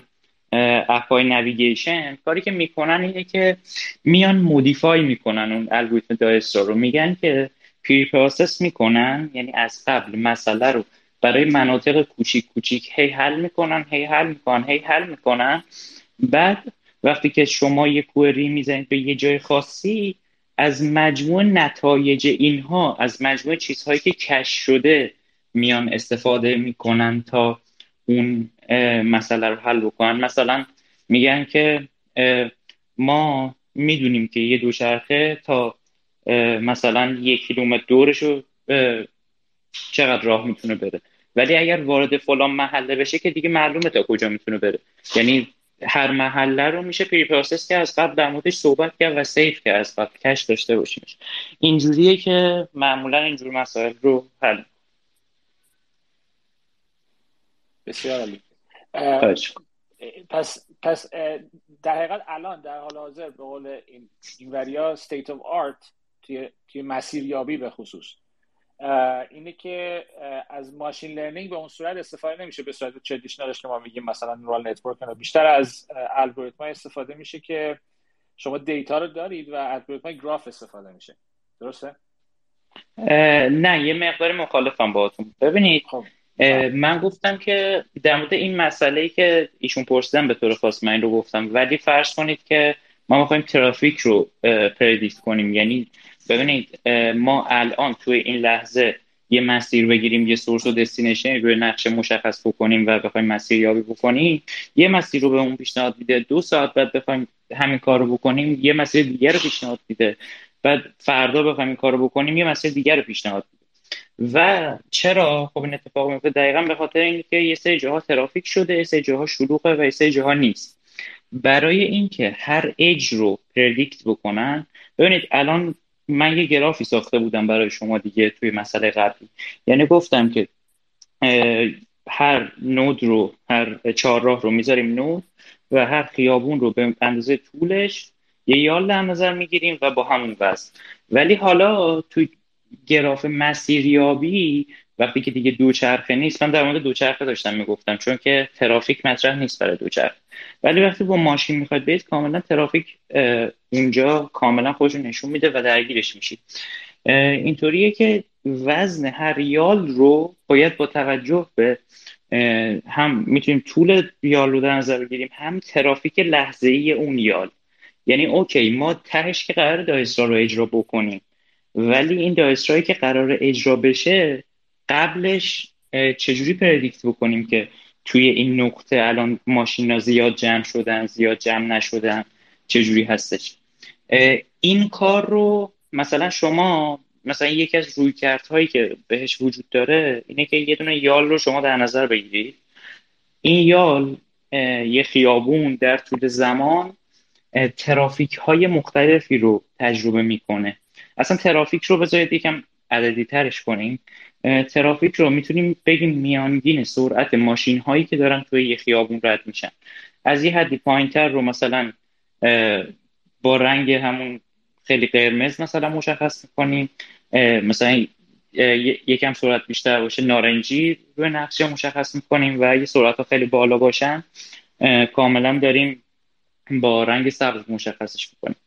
app ای navigation کاری که می‌کنن اینه که میان modify می‌کنن اون الگوریتم Dijkstra رو. میگن که preprocess می‌کنن یعنی از قبل مسئله رو برای مناطق کوچیک کوچیک هی حل می‌کنن هی حل می‌کنن هی حل می‌کنن. بعد وقتی که شما یه query می‌زنید به یه جای خاصی از مجموع نتایج اینها از مجموع چیزهایی که کش شده میان استفاده می‌کنن تا اون مسئله رو حل بکنن. مثلا میگن که ما می‌دونیم که یه دوچرخه تا مثلا یک کیلومتر دورش رو چقدر راه می‌تونه بره. ولی اگر وارد فلان محله بشه که دیگه معلومه تا کجا می‌تونه بره. یعنی هر محله رو میشه preprocess که از قبل در موردش صحبت کرد و save که از قبل cache داشته باشیمش. اینجوریه که معمولا اینجور مسائل رو حل بسیار عالی. پس پس در حقیقت الان در حال حاضر به قول این اینوریا state of art توی توی مسیریابی به خصوص. اینه که از machine learning به اون صورت استفاده نمیشه به صورت traditional ش که ما میگیم مثلا neural network بیشتر از الگوریتم استفاده میشه که شما دیتا رو دارید و الگوریتم گراف استفاده میشه. درسته؟ نه یه مقدار مخالفم باهاتون. ببینید خب. من گفتم که در مورد این مسئله ای که ایشون پرسیدن به طور خاص من این رو گفتم ولی فرض کنید که ما می‌خوایم ترافیک رو پردیکت کنیم. یعنی ببینید ما الان توی این لحظه یه مسیر بگیریم یه سورس و دستینیشن روی نقشه مشخص بکنیم و بخوایم مسیر یابی بکنیم. یه مسیر رو به اون پیشنهاد میده دو ساعت بعد بخوایم همین کار رو بکنیم یه مسیر دیگر رو پیشنهاد میده. بعد فردا بخوایم این کار رو بکنیم یه مسیر دیگر رو پیشنهاد و چرا؟ خب این اتفاق میفته. دقیقا به خاطر اینکه یه سری جاها ترافیک شده یه سری جاها شلوغه و یه سری جاها نیست. برای اینکه هر اج رو پردیکت بکنن ببینید الان من یه گرافی ساخته بودم برای شما دیگه توی مسئله قبلی. یعنی گفتم که هر نود رو هر چهارراه رو می‌ذاریم نود و هر خیابون رو به اندازه طولش یه یال در نظر می‌گیریم و با همون وزن. ولی حالا توی گراف مسیریابی وقتی که دیگه دوچرخه نیست من در مورد دوچرخه داشتم می‌گفتم چون که ترافیک مطرح نیست برای دوچرخه. ولی وقتی با ماشین می‌خواید برید کاملا ترافیک اونجا کاملا خودش نشون میده و درگیرش میشید. اینطوریه که وزن هر یال رو باید با توجه به هم می‌تونیم طول یال رو در نظر بگیریم هم ترافیک لحظه ای اون یال. یعنی اوکی ما تهش که قرار دایسترا رو اجرا بکنیم ولی این دایسترایی که قرار اجرا بشه قبلش چجوری پردیکت بکنیم که توی این نقطه الان ماشینا زیاد جمع شدن زیاد جمع نشدن؟ چجوری هستش؟ این کار رو مثلا شما مثلا یکی از رویکردهایی که بهش وجود داره اینه که یه دونه یال رو شما در نظر بگیرید. این یال یه خیابون در طول زمان ترافیک های مختلفی رو تجربه می‌کنه. اصلا ترافیک رو بذارید یکم عددی ترش کنیم. ترافیک رو می‌تونیم بگیم میانگین سرعت ماشین هایی که دارن توی یه خیابون رد میشن. از یه حدی پایین تر رو مثلا با رنگ همون خیلی قرمز مثلا مشخص کنیم. مثلا یکم سرعت بیشتر باشه نارنجی روی نقشه مشخص می‌کنیم و یه سرعت ها خیلی بالا باشن کاملا داریم با رنگ سبز مشخصش می‌کنیم.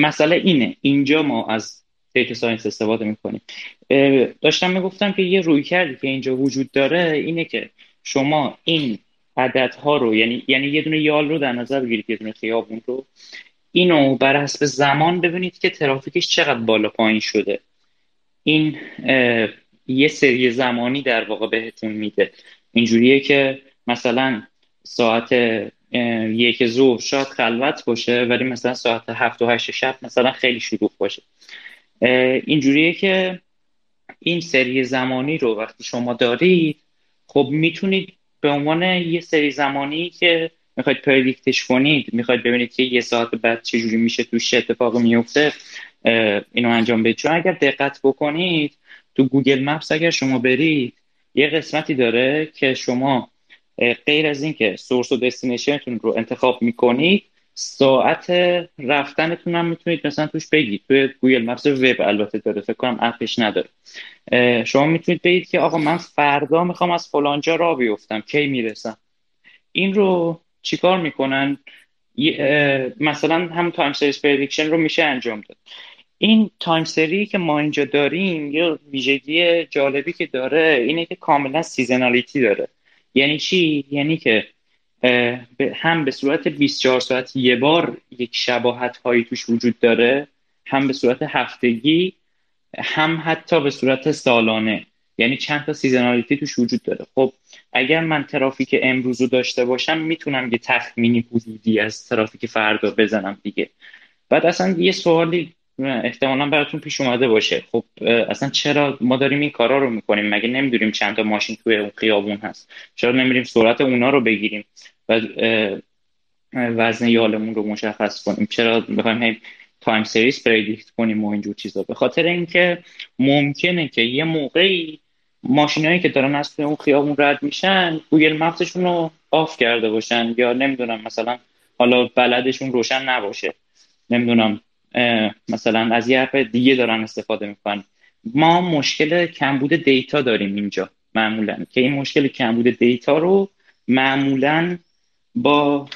مسئله اینه اینجا ما از data science استفاده می‌کنیم داشتم می‌گفتم که یه رویکردی که اینجا وجود داره اینه که شما این عددها رو یعنی یعنی یه دونه یال رو در نظر بگیرید یه دونه خیابون رو اینو بر حسب زمان ببینید که ترافیکش چقدر بالا پایین شده. این یه سری زمانی در واقع بهتون میده. اینجوریه که مثلا ساعت یک ظهر شاید خلوت باشه ولی مثلا ساعت هفت و هشت شب مثلا خیلی شلوغ باشه. اینجوریه که این سری زمانی رو وقتی شما دارید خب می‌تونید به عنوان یه سری زمانی که می‌خواید پردیکتش کنید می‌خواید ببینید که یه ساعت بعد چجوری میشه توش اتفاق میفته اینو انجام بدید. چون اگر دقت بکنید تو Google Maps اگر شما برید یه قسمتی داره که شما غیر از اینکه source و destination تون رو انتخاب می‌کنید ساعت رفتنتون هم می‌تونید مثلا توش بگید. توی Google Maps وب البته داره فکر کنم app ش نداره. شما می‌تونید بگید که آقا من فردا می‌خوام از فلانجا راه بیفتم کی می‌رسم؟ این رو چیکار می‌کنن؟ مثلا هم time series prediction رو میشه انجام داد. این time series ی که ما اینجا داریم یه ویژگی جالبی که داره اینه که کاملا seasonality داره. یعنی چی؟ یعنی که هم به صورت 24 ساعت یه بار یک شباهت هایی توش وجود داره هم به صورت هفتگی هم حتی به صورت سالانه. یعنی چند تا seasonality توش وجود داره. خب اگر من ترافیک امروز رو داشته باشم می‌تونم یه تخمینی حدودی از ترافیک فردا بزنم دیگه. بعد اصلا یه سوالی احتمالا براتون پیش اومده باشه. خب اصلا چرا ما داریم این کارا رو می‌کنیم؟ مگه نمی‌دونیم چند تا ماشین توی اون خیابون هست؟ چرا نمیریم سرعت اونا رو بگیریم و وزن یالمون رو مشخص کنیم؟ چرا می‌خوایم time series predict کنیم و اینجور چیزا؟ به خاطر اینکه ممکنه که یه موقعی ماشینایی که دارن از اون خیابون رد میشن Google Maps شون رو off کرده باشن یا نمی‌دونم مثلا حالا بلدشون روشن نباشه. نمی‌دونم. مثلا از یه app دیگه دارن استفاده می‌کنن. ما مشکل کمبود data داریم اینجا معمولا. که این مشکل کمبود data رو معمولا با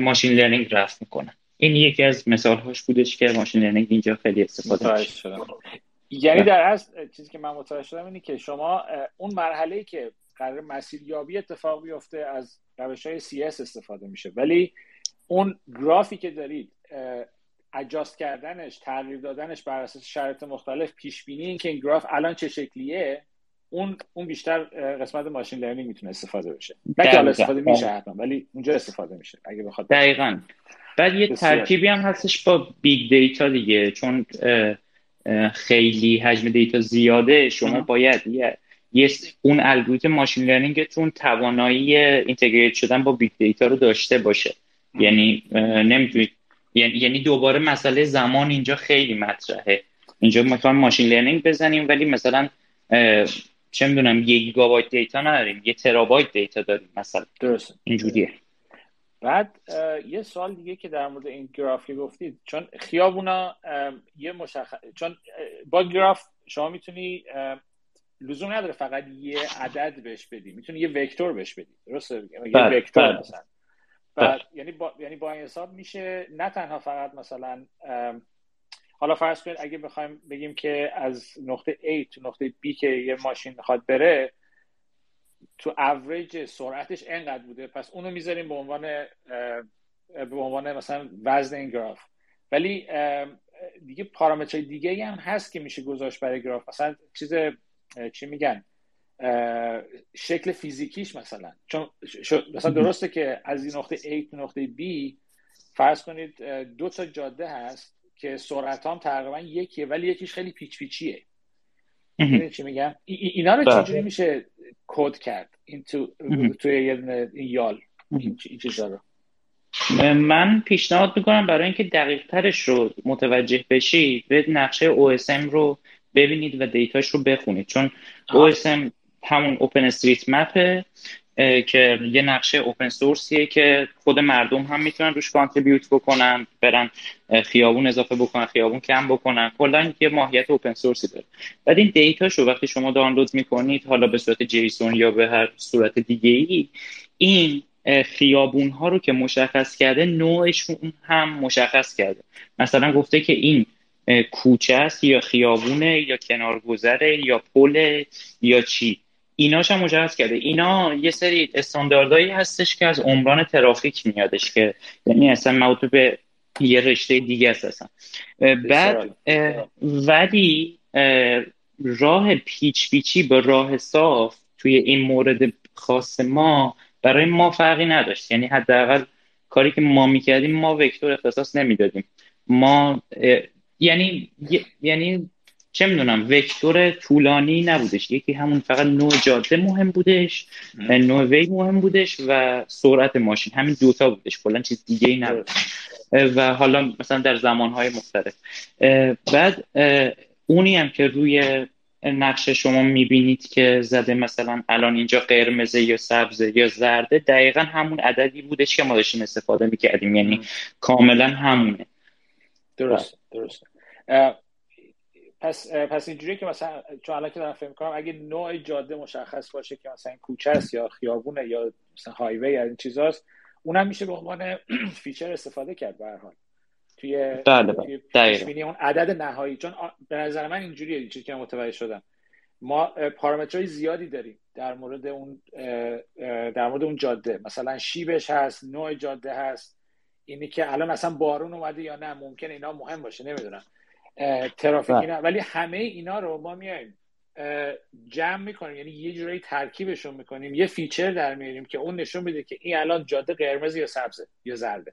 machine learning رفع می‌کنن این یکی از مثال هاش بودش که machine learning اینجا خیلی استفاده میشه. یعنی در اصل چیزی که من متوجه شدم اینه که شما اون مرحله که قراره مسیریابی اتفاق بیفته از روش های CS استفاده میشه. ولی اون گرافی که دارید adjust کردنش تغییر دادنش بر اساس شرایط مختلف پیش بینی این که این گراف الان چه شکلیه اون اون بیشتر قسمت machine learning می‌تونه استفاده بشه. نه که استفاده میشه حتما ولی اونجا استفاده میشه اگه بخواد. دقیقاً. بعد یه ترکیبی هم هستش با big data دیگه چون خیلی حجم data زیاده شما باید یه اون الگوریتم machine learning تون توانایی integrate شدن با big data رو داشته باشه. یعنی نمی‌تونید یعنی-, یعنی دوباره مسئله زمان اینجا خیلی مطرحه. اینجا می‌خوایم machine learning بزنیم ولی مثلا چه می‌دونم یک گیگابایت data نداریم یه ترابایت data داریم مثلا. درست اینجوریه. بعد یه سوال دیگه که در مورد این گرافی گفتید. چون خیابونا یه مشخص چون با گراف شما می‌تونی لزوم نداره فقط یه عدد بهش بدی. می‌تونی یه وکتور بهش بدی. درسته؟ یه بله، وکتور بله. مثلا. بعد یعنی با یعنی با این حساب میشه نه تنها فقط مثلا حالا فرض کنید اگه بخوایم بگیم که از نقطه A تو نقطه B که یه ماشین می‌خواد بره تو اوریج سرعتش انقدر بوده. پس اونو می‌ذاریم به عنوان به عنوان مثلا وزن این گراف. ولی دیگه پارامترهای دیگه هم هست که میشه گذاشت برای گراف. مثلا چیز چی میگن؟ شکل فیزیکیش مثلا. چون مثلا درسته که از این نقطه A تو نقطه B فرض کنید دو تا جاده هست که سرعت هم تقریبا یکیه ولی یکیش خیلی پیچ پیچیه چی میگم؟ اینا رو بله. چجوری میشه کد کرد؟ این تو توی یه یال این چیزا رو. من پیشنهاد می‌کنم برای اینکه دقیق ترش رو متوجه بشید به نقشه OSM رو ببینید و دیتاش رو بخونید. چون OSM همون اوپن استریت مپه که یه نقشه اوپن سورسیه که خود مردم هم می‌تونن روش کانتریبیوت بکنن برن خیابون اضافه بکنن خیابون کم بکنن. کلا یه ماهیت اوپن سورسی داره. بعد این دیتا شو وقتی شما دانلود می‌کنید حالا به صورت جیسون یا به هر صورت دیگه ای این خیابون ها رو که مشخص کرده نوعشون هم مشخص کرده. مثلا گفته که این کوچه است یا خیابونه یا کنارگذره یا پل یا چی. ایناش هم مجهز کرده. اینا یه سری استانداردهایی هستش که از عمران ترافیک میادش که یعنی اصلا موضوع به یه رشته دیگه است بعد ولی راه پیچ پیچی با راه صاف توی این مورد خاص ما برای ما فرقی نداشت. یعنی حداقل کاری که ما می‌کردیم ما وکتور اختصاص نمی‌دادیم. ما یعنی یعنی چه می‌دونم وکتور طولانی نبودش. یکی همون فقط نوع جاده مهم بودش نوع وی مهم بودش و سرعت ماشین. همین دوتا بودش کلا چیز دیگه ای نبود. و حالا مثلا در زمانهای مختلف. بعد اونی هم که روی نقشه شما می‌بینید که زده مثلا الان اینجا قرمزه یا سبزه یا زرده دقیقا همون عددی بودش که ما داشتیم استفاده می‌کردیم. یعنی کاملا همونه. درست درست. پس پس اینجوری که مثلا چون الان که دارم فکر کنم اگه نوع جاده مشخص باشه که مثلا کوچه است یا خیابونه یا مثلا هایوی یا این چیزاست اونم میشه به عنوان feature استفاده کرد به حال. توی بله بله. اون عدد نهایی. چون به نظر من اینجوریه چیزی که متوجه شدم. ما پارامترهای زیادی داریم در مورد اون در مورد اون جاده. مثلا شیبش هست نوع جاده هست. اینی که الان اصلا بارون اومده یا نه ممکنه اینا مهم باشه نمی‌دونم. ترافیک اینا ولی همه اینا رو ما میایم جمع می‌کنیم. یعنی یه جورایی ترکیبشون می‌کنیم. یه feature در میاریم که اون نشون میده که این الان جاده قرمز یا سبزه یا زرده.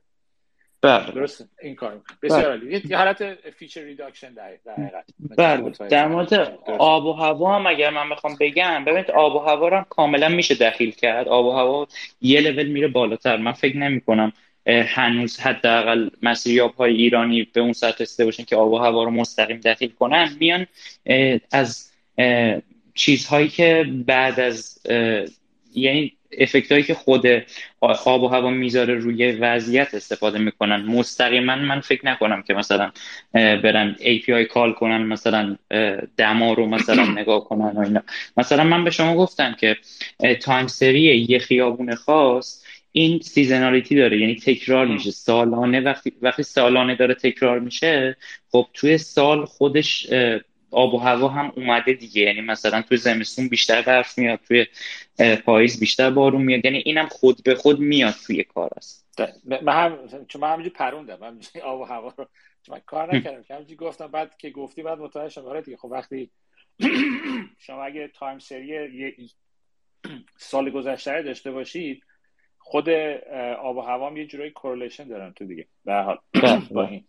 بله. درست؟ این کار بسیار عالی. یه حالت feature reduction در حقیقت. بله. در مورد آب و هوا هم اگر من بخوام بگم ببینید آب و هوا رو هم کاملا میشه دخیل کرد. آب و هوا یه لول میره بالاتر. من فکر نمی کنم هنوز حداقل مسیریاب های ایرانی به اون سطح رسیده باشن که آب و هوا رو مستقیم دخیل کنن میان از چیزهایی که بعد از یعنی effect هایی که خود آب و هوا می‌ذاره روی وضعیت استفاده می‌کنن. مستقیما من فکر نکنم که مثلا برن API call کنن مثلا دما رو مثلا نگاه کنن و اینا. مثلا من به شما گفتم که time series یه خیابون خاص این seasonality داره. یعنی تکرار میشه. سالانه وقتی وقتی سالانه داره تکرار میشه خب توی سال خودش آب و هوا هم اومده دیگه. یعنی مثلا توی زمستون بیشتر برف میاد توی پاییز بیشتر بارون میاد. یعنی اینم خود به خود میاد توی کار است. من هم چون من همینجوری پروندم. من آب و هوا رو من کار نکردم. که همینجوری گفتم بعد که گفتی بعد متوجه شدم. آره دیگه خب وقتی شما اگه time series سال گذشته داشته باشید خود آب و هوا هم یه جورایی correlation دارن تو دیگه. به حال. بله. با این.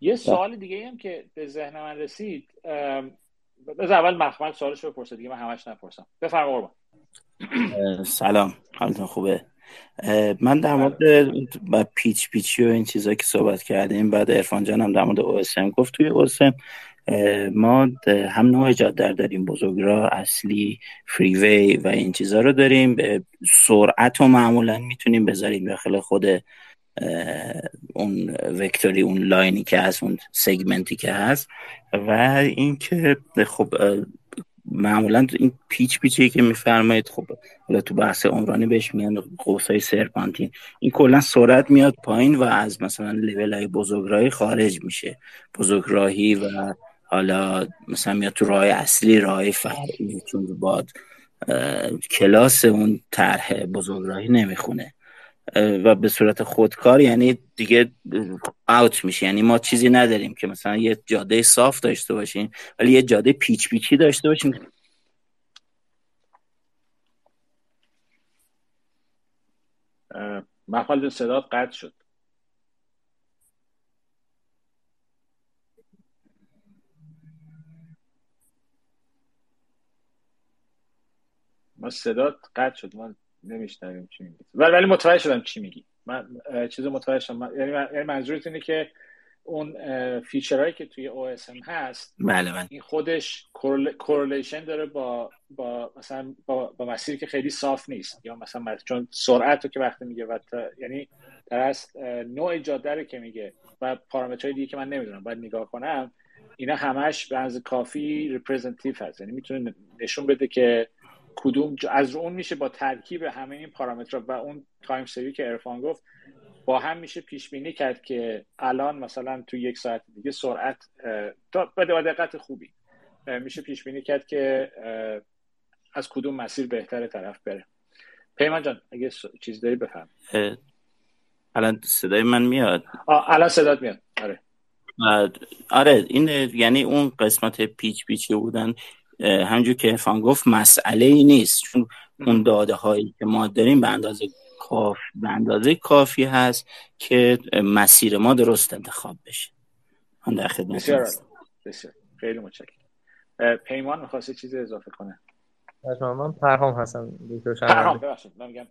یه سوال دیگه هم که به ذهن من رسید بذار اول مخمل سوالش رو بپرسه دیگه من همش نپرسم. بفرما قربان. سلام. حالتون خوبه؟ من در مورد پیچ پیچی و این چیزا که صحبت کردیم بعد ارفان جان هم در مورد OSM گفت. توی OSM ما هم نوع جاده داریم. بزرگراه اصلی فریوی و این چیزا رو داریم. سرعت رو معمولا می‌تونیم بذاریم داخل خود اون وکتوری اون لاینی که هست اون سگمنتی که هست. و اینکه خب معمولا این پیچ پیچی که میفرمایید خب حالا تو بحث عمرانی بهش میگن قوسای سرپانتین. این کلا سرعت میاد پایین و از مثلا لیول های بزرگراهی خارج میشه. بزرگراهی و حالا مثلا میاد تو راه اصلی راه فرعی چون باد کلاس اون طرح بزرگراهی نمی‌خونه. و به صورت خودکار یعنی دیگه اوت میشه. یعنی ما چیزی نداریم که مثلا یه جاده صاف داشته باشیم ولی یه جاده پیچ پیچی داشته باشیم. محمد صدات قطع شد. ما صدات قطع شد ما نمیشنویم چی میگی. ولی ولی متوجه شدم چی میگی. من چیز متوجه شدم. یعنی, یعنی منظورت اینه که اون feature هایی که توی OSM هست بله بله. این خودش correlation داره با با مثلا با, با مسیری که خیلی صاف نیست. یا مثلا چون سرعت رو که وقتی میگه و یعنی در است نوع جاده رو که میگه و پارامترهای دیگه که من نمی‌دونم. باید نگاه کنم اینا همش به کافی representative هست. یعنی می‌تونه نشون بده که کدوم از اون میشه با ترکیب همه این پارامترها و اون time series که عرفان گفت با هم میشه پیش بینی کرد که الان مثلا تو یک ساعت دیگه سرعت با دقت خوبی میشه پیش بینی کرد که از کدوم مسیر بهتر طرف بره. پیمان جان اگه چیز داری بفهم الان صدای من میاد؟ الان صدات میاد. آره. آره این یعنی اون قسمت پیچ پیچی بودن همجور که ارفان گفت مسئله ای نیست. چون اون داده هایی که ما داریم به اندازه کافی به اندازه کافی هست که مسیر ما درست انتخاب بشه. من در خدمت بسیار بسیار. خیلی متشکرم. پیمان می‌خواسته چیزی اضافه کنه؟ من پرهام هستم پرهام ببخشید من میگم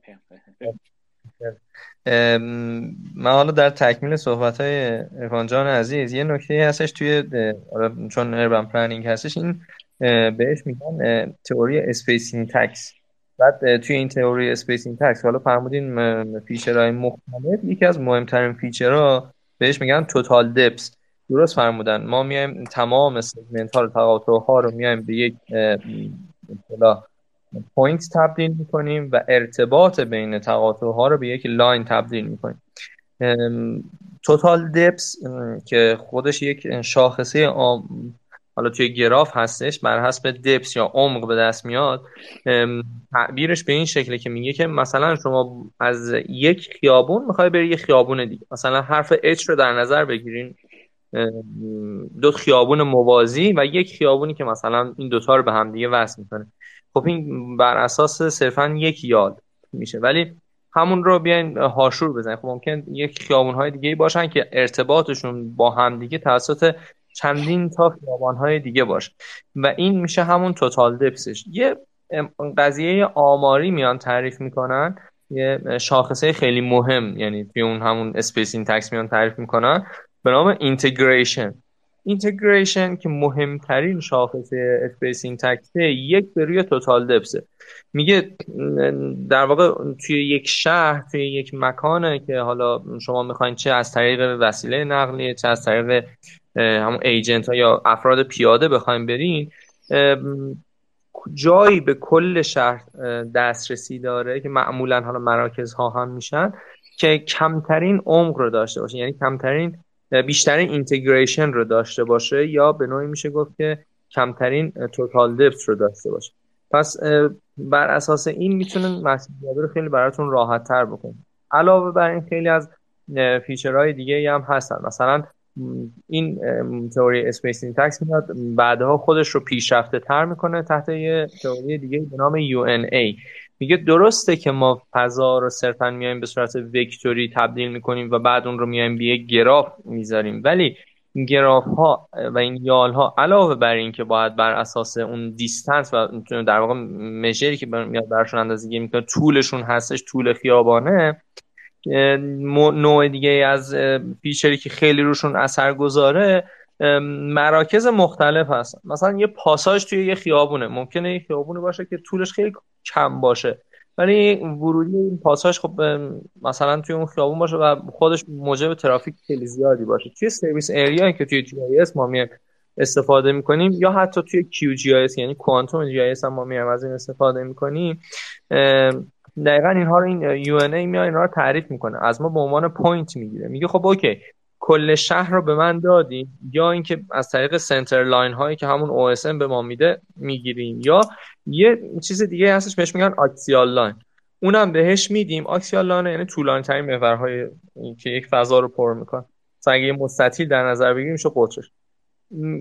من حالا در تکمیل صحبت های عرفان جان عزیز یه نکته هستش توی چون urban planning هستش این بهش میگن تئوری space syntax. بعد توی این تئوری space syntax حالا فرمودین feature های مختلف. یکی از مهمترین feature ها بهش میگن total depth درست فرمودن. ما میایم تمام segment ها رو تقاطع ها رو میایم به یک point تبدیل می‌کنیم و ارتباط بین تقاطع ها رو به یک line تبدیل می‌کنیم. total depth که خودش یک شاخصه حالا توی گراف هستش بر حسب دپس یا عمق به دست میاد تعبیرش به این شکله که میگه که مثلا شما از یک خیابون می‌خوای بری یه خیابون دیگه. مثلا حرف H رو در نظر بگیرین دو خیابون موازی و یک خیابونی که مثلا این دوتا رو به هم دیگه وصل می‌کنه. خب این بر اساس صرفا یک یاد میشه. ولی همون رو بیاین هاشور بزنین. خب ممکنه یک خیابون های دیگه باشن که ارتباطشون با هم دیگه توسط چندین تا خیابان های دیگه باشه. و این میشه همون total depth ش یه قضیه آماری میان تعریف می‌کنن. یه شاخصه خیلی مهم. یعنی توی اون همون space syntax میان تعریف می‌کنن. به نام integration integration که مهمترین شاخصه space syntax ه یک به روی total depth ه میگه در واقع توی یک شهر توی یک مکانه که حالا شما می‌خواین چه از طریق وسیله نقلیه چه از طریق همون ایجنت ها یا افراد پیاده بخوایم برین جایی به کل شهر دسترسی داره که معمولا حالا مراکز ها هم میشن که کمترین عمق رو داشته باشه. یعنی کمترین بیشترین اینتگریشن رو داشته باشه یا به نوعی میشه گفت که کمترین total depth رو داشته باشه. پس بر اساس این می‌تونن مسئولیت رو خیلی براتون راحت تر بکنید علاوه بر این خیلی از feature های دیگه هم هستن. مثلا این تئوری space syntax میاد بعدها خودش رو پیشرفته تر می‌کنه تحت یه تئوری دیگه به نام UNA میگه درسته که ما فضا رو صرفا میایم به صورت vector ی تبدیل می‌کنیم و بعد اون رو میایم به یک گراف می‌ذاریم. ولی این گراف ها و این یال ها علاوه بر این که باید بر اساس اون distance و در واقع measureی که میاد برشون اندازه می‌کنه طولشون هستش طول خیابانه نوع دیگه از featureی که خیلی روشون اثر گذاره مراکز مختلف هست مثلا یه پاساژ توی یه خیابونه. ممکنه یه خیابونه باشه که طولش خیلی کم باشه. ولی ورودی این پاساژ خب مثلا توی اون خیابون باشه و خودش موجب ترافیک خیلی زیادی باشه. توی service area که توی GIS ما میایم استفاده می‌کنیم یا حتی توی QGIS یعنی Quantum GIS هم ما میایم از این استفاده می‌کنیم دقیقا اینها رو این UNA میاد اینها رو تعریف می‌کنه. از ما به عنوان point می‌گیره. میگه خب okay کل شهر رو به من دادی یا اینکه از طریق center line هایی که همون او به ما میده می‌گیریم یا یه چیز دیگه هستش بهش میگن axial line. اونم بهش میدیم. axial line یعنی طولانی ترین محورهای که یک فضا رو پر می‌کنه. مثلا مستطیل در نظر بگیریم میشه قطرش.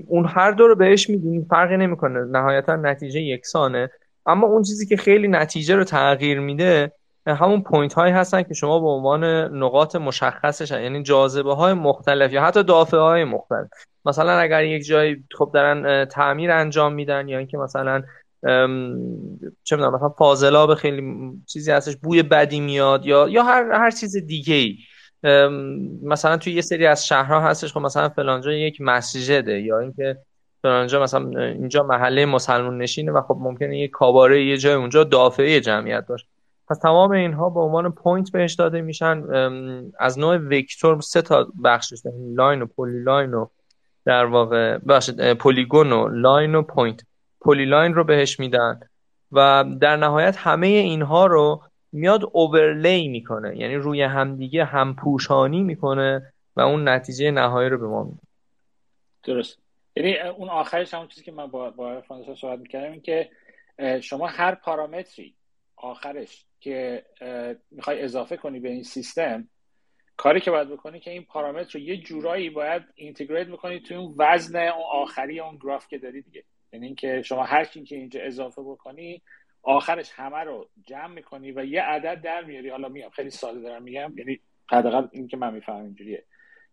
اون هر دو رو بهش میدیم. فرقی نمی‌کنه. نهایتا نتیجه یکسانه. اما اون چیزی که خیلی نتیجه رو تغییر میده همون point هایی هستن که شما به عنوان نقاط مشخصش یعنی جاذبه های مختلف یا حتی دافعه های مختلف. مثلا اگر یک جایی خب دارن تعمیر انجام میدن یا اینکه مثلا چه می‌دونم مثلا فاضلاب خیلی چیزی هستش بوی بدی میاد یا یا هر هر چیز دیگه ای مثلا توی یه سری از شهرها هستش خب مثلا فلانجا یک مسجده یا اینکه فلانجا مثلا اینجا محله مسلمون نشینه و خب ممکنه یه کاباره یه جای اونجا دافعه جمعیت باشه. پس تمام اینها به عنوان point بهش داده میشن. از نوع vector سه تا بخشش line و polyline و در واقع بخشید polygon و line و point. polyline رو بهش میدن و در نهایت همه اینها رو میاد overlay می‌کنه. یعنی روی همدیگه همپوشانی می‌کنه و اون نتیجه نهایی رو به ما میده. درست. یعنی اون آخرش همون چیزی که من با با صحبت می‌کردم این که شما هر پارامتری آخرش که می‌خوای اضافه کنی به این سیستم کاری که باید بکنی که این پارامتر رو یه جورایی باید اینتگریت بکنی توی اون وزن اون آخری اون گراف که داری دیگه. یعنی اینکه شما هر چی که اینجا اضافه بکنی آخرش همه رو جمع می‌کنی و یه عدد در میاری. حالا میام خیلی ساده دارم میگم یعنی حداقل این که من می‌فهمم اینجوریه.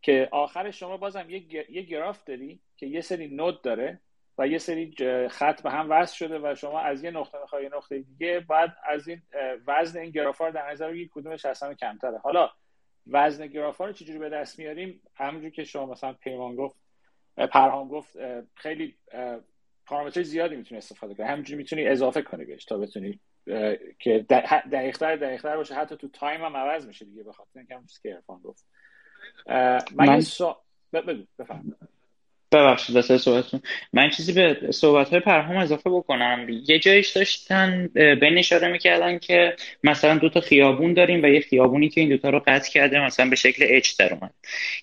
که آخرش شما بازم یه, یه گراف داری که یه سری نود داره و یه سری خط به هم وصل شده و شما از یه نقطه می‌خوای یه نقطه دیگه بعد از این وزن این گراف رو در نظر بگیرید کدومش اصلا کمتره. حالا وزن گراف رو چجوری به دست میاریم؟ همونجور که شما مثلا پیمان گفت پرهام گفت خیلی پارامتر زیادی می‌تونی استفاده کنی. همینجوری می‌تونی اضافه کنی بهش تا بتونی که دقیقتر دقیقتر باشه. حتی تو تایم هم عوض میشه دیگه بخاطر اینکه که گفت. من, من... سا... بفهم. ببخشید واسه صحبتتون من چیزی به صحبت های پرهام اضافه بکنم. یه جایش داشتن بین اشاره می‌کردن که مثلا دو تا خیابون داریم و یه خیابونی که این دوتا رو قطع کرده مثلا به شکل اچ در اومد.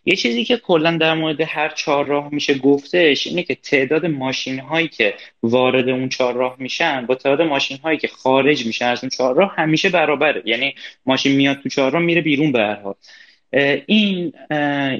یه چیزی که کلا در مورد هر چهارراه میشه گفتش اینه که تعداد ماشین هایی که وارد اون چهارراه میشن با تعداد ماشین هایی که خارج میشن از اون چهارراه همیشه برابره. یعنی ماشین میاد تو چهارراه میره بیرون به هر حال. این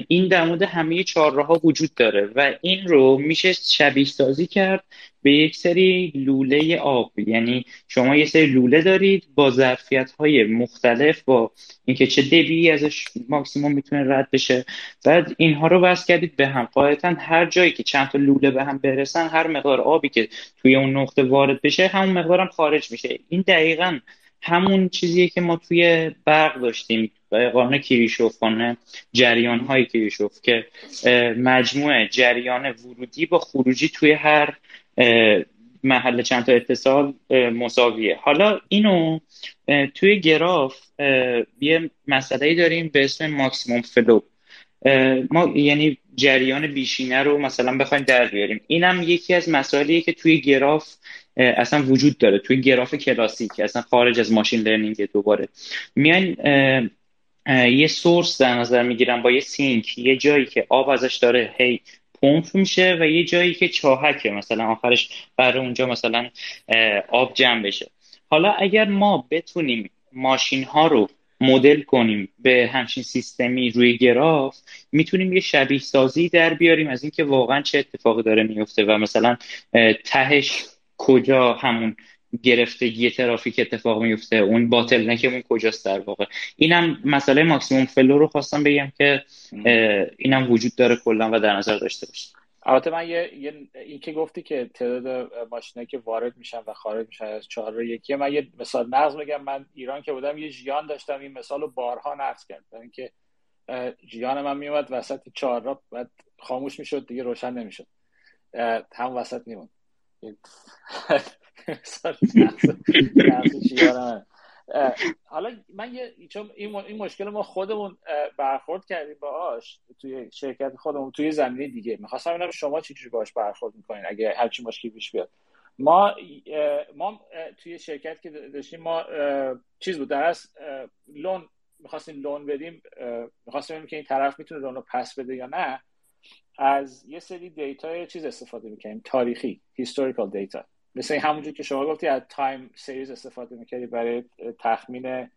این در مورد همه چهارراه ها وجود داره و این رو میشه شبیه سازی کرد به یک سری لوله آب. یعنی شما یه سری لوله دارید با ظرفیت های مختلف با اینکه چه دبی ازش ماکسیموم می‌تونه رد بشه. بعد اینها رو وصل کردید به هم. قاعدتا هر جایی که چند تا لوله به هم برسن هر مقدار آبی که توی اون نقطه وارد بشه همون مقدارم خارج میشه. این دقیقا همون چیزیه که ما توی برق داشتیم. قانون کیریشوف قانون جریان های کیریشوف که مجموعه جریان ورودی با خروجی توی هر محل چند تا اتصال مساویه. حالا اینو توی گراف یه مسئله داریم به اسم ماکسیموم فلو. ما یعنی جریان بیشینه رو مثلا بخوایم در بیاریم. اینم یکی از مسائلیه که توی گراف اصلا وجود داره. توی گراف کلاسیک اصلا خارج از machine learning دوباره. میان یه source در نظر می‌گیرن با یه سینک یه جایی که آب ازش داره هی پمپ میشه و یه جایی که چاهکه مثلا آخرش برای اونجا مثلا آب جمع بشه. حالا اگر ما بتونیم ماشین ها رو مدل کنیم به همچین سیستمی روی گراف می‌تونیم یه شبیه سازی در بیاریم از اینکه واقعا چه اتفاقی داره میفته و مثلا تهش کجا همون گرفتگی ترافیک اتفاق میفته اون bottleneckمون کجاست در واقع. اینم مسئله maximum. flow رو خواستم بگم که اینم وجود داره کلا و در نظر داشته باشه البته من یه, یه این که گفتی که تعداد ماشینایی که وارد میشن و خارج میشن از چهارراه یکیه من یه مثال نقض میگم من ایران که بودم یه ژیان داشتم این مثال رو بارها نقض کردم اینکه ژیان من میومد وسط چهارراه بعد خاموش می‌شد دیگه روشن نمی‌شد. هم وسط میمون حالا من یه چون این مشکل ما خودمون برخورد کردیم باهاش توی شرکت خودمون توی زمینه دیگه. می‌خواستم ببینم شما چجوری باهاش برخورد می‌کنین اگه هرچی مشکلی پیش بیاد. ما ما توی شرکت که داشتیم ما چیز بود در از لون می‌خواستیم loan بدیم می‌خواستیم ببینیم که این طرف می‌تونه loan رو پس بده یا نه. از یه سری data چیز استفاده می‌کنیم تاریخی historical data مثل همونجور که شما گفتی از time series استفاده می‌کردی برای تخمین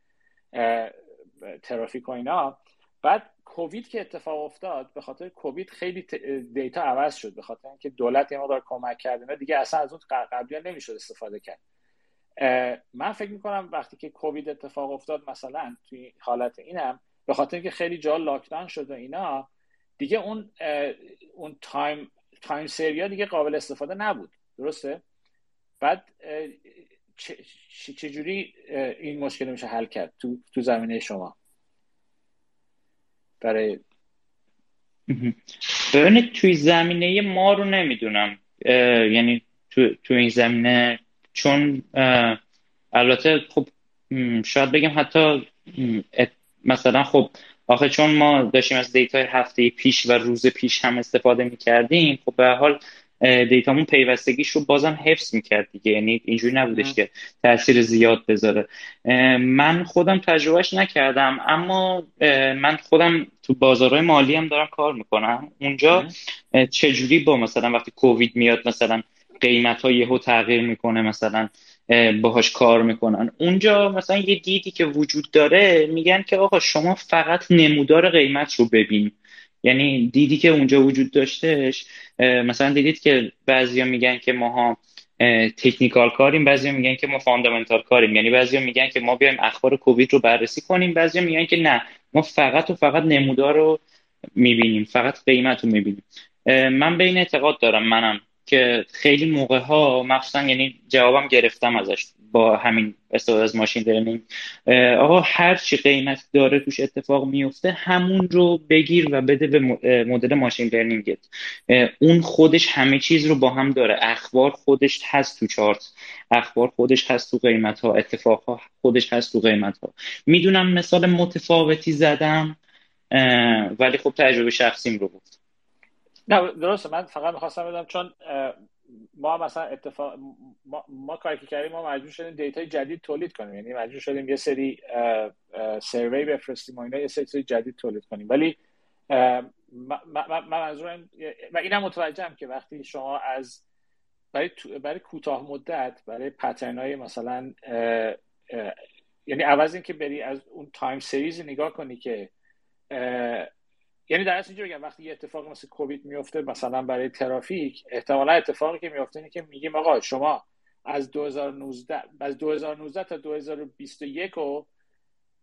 ترافیک و اینا. بعد کووید که اتفاق افتاد به خاطر کووید خیلی data عوض شد به خاطر اینکه دولت یه مقدار کمک کرده دیگه اصلا از اون قبلی نمی‌شد استفاده کرد. من فکر می‌کنم وقتی که کووید اتفاق افتاد مثلا توی حالت اینم به خاطر اینکه خیلی جا lockdown شد و اینا دیگه اون اون time time seriesا دیگه قابل استفاده نبود. درسته؟ بعد چجوری این مشکل میشه حل کرد تو, تو زمینه شما؟ برای ببینید توی زمینه ما رو نمی‌دونم. یعنی تو, تو این زمینه چون البته خب شاید بگم حتی مثلا خب آخه چون ما داشتیم از دیتای هفته پیش و روز پیش هم استفاده می‌کردیم خب به حال دیتامون پیوستگیش رو بازم حفظ می‌کرد دیگه. یعنی اینجوری نبودش که تاثیر زیاد بذاره. من خودم تجربهش نکردم اما من خودم تو بازارهای مالی هم دارم کار می‌کنم. اونجا چجوری با مثلا وقتی کووید میاد مثلا قیمت ها یهو تغییر می‌کنه مثلا باهاش کار می‌کنن. اونجا مثلا یه دیدی که وجود داره میگن که آقا شما فقط نمودار قیمت رو ببین. یعنی دیدی که اونجا وجود داشتهش مثلا دیدید که بعضیا میگن که ماها تکنیکال کاریم بعضیا میگن که ما فاندامنتال کاریم. یعنی بعضیا میگن که ما بیایم اخبار کووید رو بررسی کنیم بعضیا میگن که نه ما فقط و فقط نمودار رو می‌بینیم فقط قیمت رو می‌بینیم. من به این اعتقاد دارم منم. که خیلی موقع ها مخصوصا یعنی جوابم گرفتم ازش با همین استفاده از ماشین لرنینگ. آقا هر چی قیمت داره توش اتفاق میفته همون رو بگیر و بده به مدل ماشین لرنینگت. اون خودش همه چیز رو با هم داره. اخبار خودش هست تو چارت. اخبار خودش هست تو قیمت ها اتفاق ها خودش هست تو قیمت ها می‌دونم مثال متفاوتی زدم ولی خب تجربه شخصیم رو بود. نه درسته من فقط می‌خواستم بدم چون ما مثلا اتفاق ما, ما کاری که کردیم ما مجبور شدیم دیتای جدید تولید کنیم. یعنی مجبور شدیم یه سری سروی بفرستیم و اینا یه سری جدید تولید کنیم. ولی من منظورم و اینم متوجهم که وقتی شما از برای برای کوتاه مدت برای پترن های مثلا یعنی عوض این که بری از اون تایم سریز نگاه کنی که یعنی در اصل اینجوری وقتی یه اتفاق مثل کووید میفته مثلا برای ترافیک احتمالا اتفاقی که میفته اینه که میگیم آقا شما از 2019 از 2019 تا 2021 و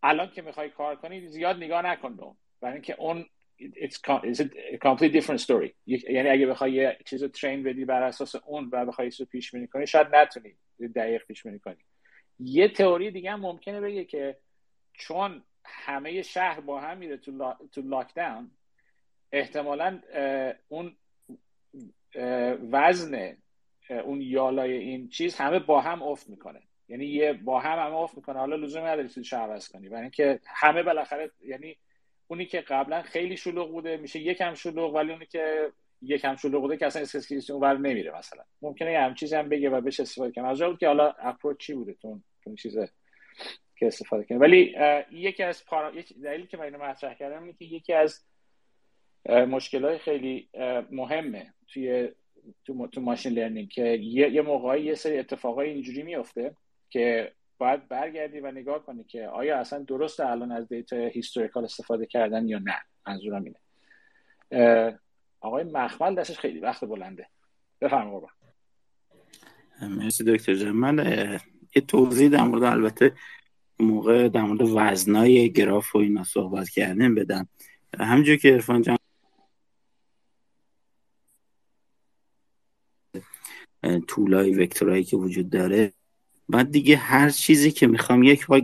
الان که می‌خوای کار کنی زیاد نگاه نکن برای اینکه اون it's, it's a completely different story. یعنی اگه بخوای یه چیز رو ترین بدی بر اساس اون و بخوای رو پیش بینی کنی شاید نتونی دقیق پیش بینی کنی. یه تئوری دیگه هم ممکنه بگه که چون همه شهر با هم میره تو, لا... تو لاکداون احتمالا اون وزن اون یالای این چیز همه با هم افت می‌کنه. یعنی یه با هم همه افت می‌کنه. حالا لزومی نداری تو عوض کنی. برای اینکه همه بالاخره یعنی اونی که قبلا خیلی شلوغ بوده میشه یکم شلوغ ولی اونی که یکم شلوغ بوده که اصلا اسکیس اون نمیره مثلا. ممکنه یه هم چیزی هم بگه و بهش استفاده کنه. از بود که حالا اپروچ چی بوده تو اون چیزه که استفاده کنه ولی یکی از پارا... دلیلی که من اینو مطرح کردم اینه که یکی از مشکل خیلی مهمه توی تو, تو ماشین لرنینگ که یه, یه موقعی یه سری اتفاقای اینجوری میفته که باید برگردی و نگاه کنی که آیا اصلا درست الان از دیتا هیستوریکال استفاده کردن یا نه. منظورم اینه. آقای مخمل دستش خیلی وقت بلنده. بفرما مرسی دکتر جان. من یه توضیح در مورد البته موقع در مورد وزنای گراف و اینا صحبت کردن بدم. همجور که ارفان جان طولای وکتورایی که وجود داره. بعد دیگه هر چیزی که می‌خوام یک بار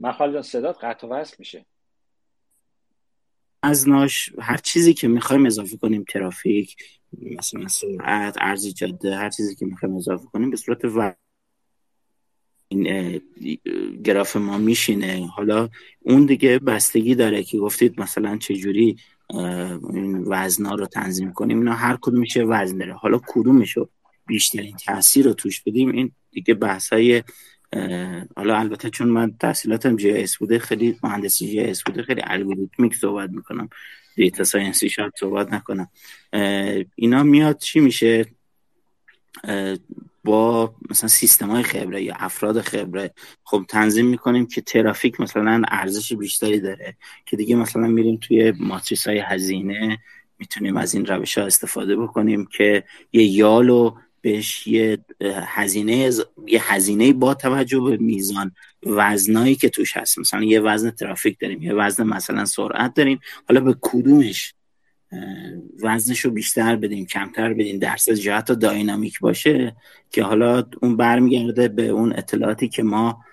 مخال جان صدات قطع وصل میشه. از ناش هر چیزی که می‌خوایم اضافه کنیم ترافیک مثلا سرعت ارزی جاده هر چیزی که می‌خوایم اضافه کنیم به صورت و این گراف ما میشینه. حالا اون دیگه بستگی داره که گفتید مثلا چجوری این وزنا رو تنظیم کنیم. اینا هر کدوم میشه وزن داره. حالا کدومشو بیشترین تاثیر رو توش بدیم این دیگه بحث های حالا البته چون من تحصیلاتم GIS بوده خیلی مهندسی GIS بوده خیلی algorithmic صحبت می‌کنم. data scienceی شاید صحبت نکنم. اینا میاد چی میشه؟ با مثلا سیستم های خبره یا افراد خبره. خب تنظیم می‌کنیم که ترافیک مثلا ارزش بیشتری داره که دیگه مثلا میریم توی ماتریس های هزینه می‌تونیم از این روش ها استفاده بکنیم که یه یالو بهش یه هزینه یه هزینه با توجه به میزان وزنایی که توش هست. مثلا یه وزن ترافیک داریم یه وزن مثلا سرعت داریم. حالا به کدومش وزنش رو بیشتر بدیم کمتر بدیم درصد جهت داینامیک باشه که حالا اون برمیگرده به اون اطلاعاتی که ما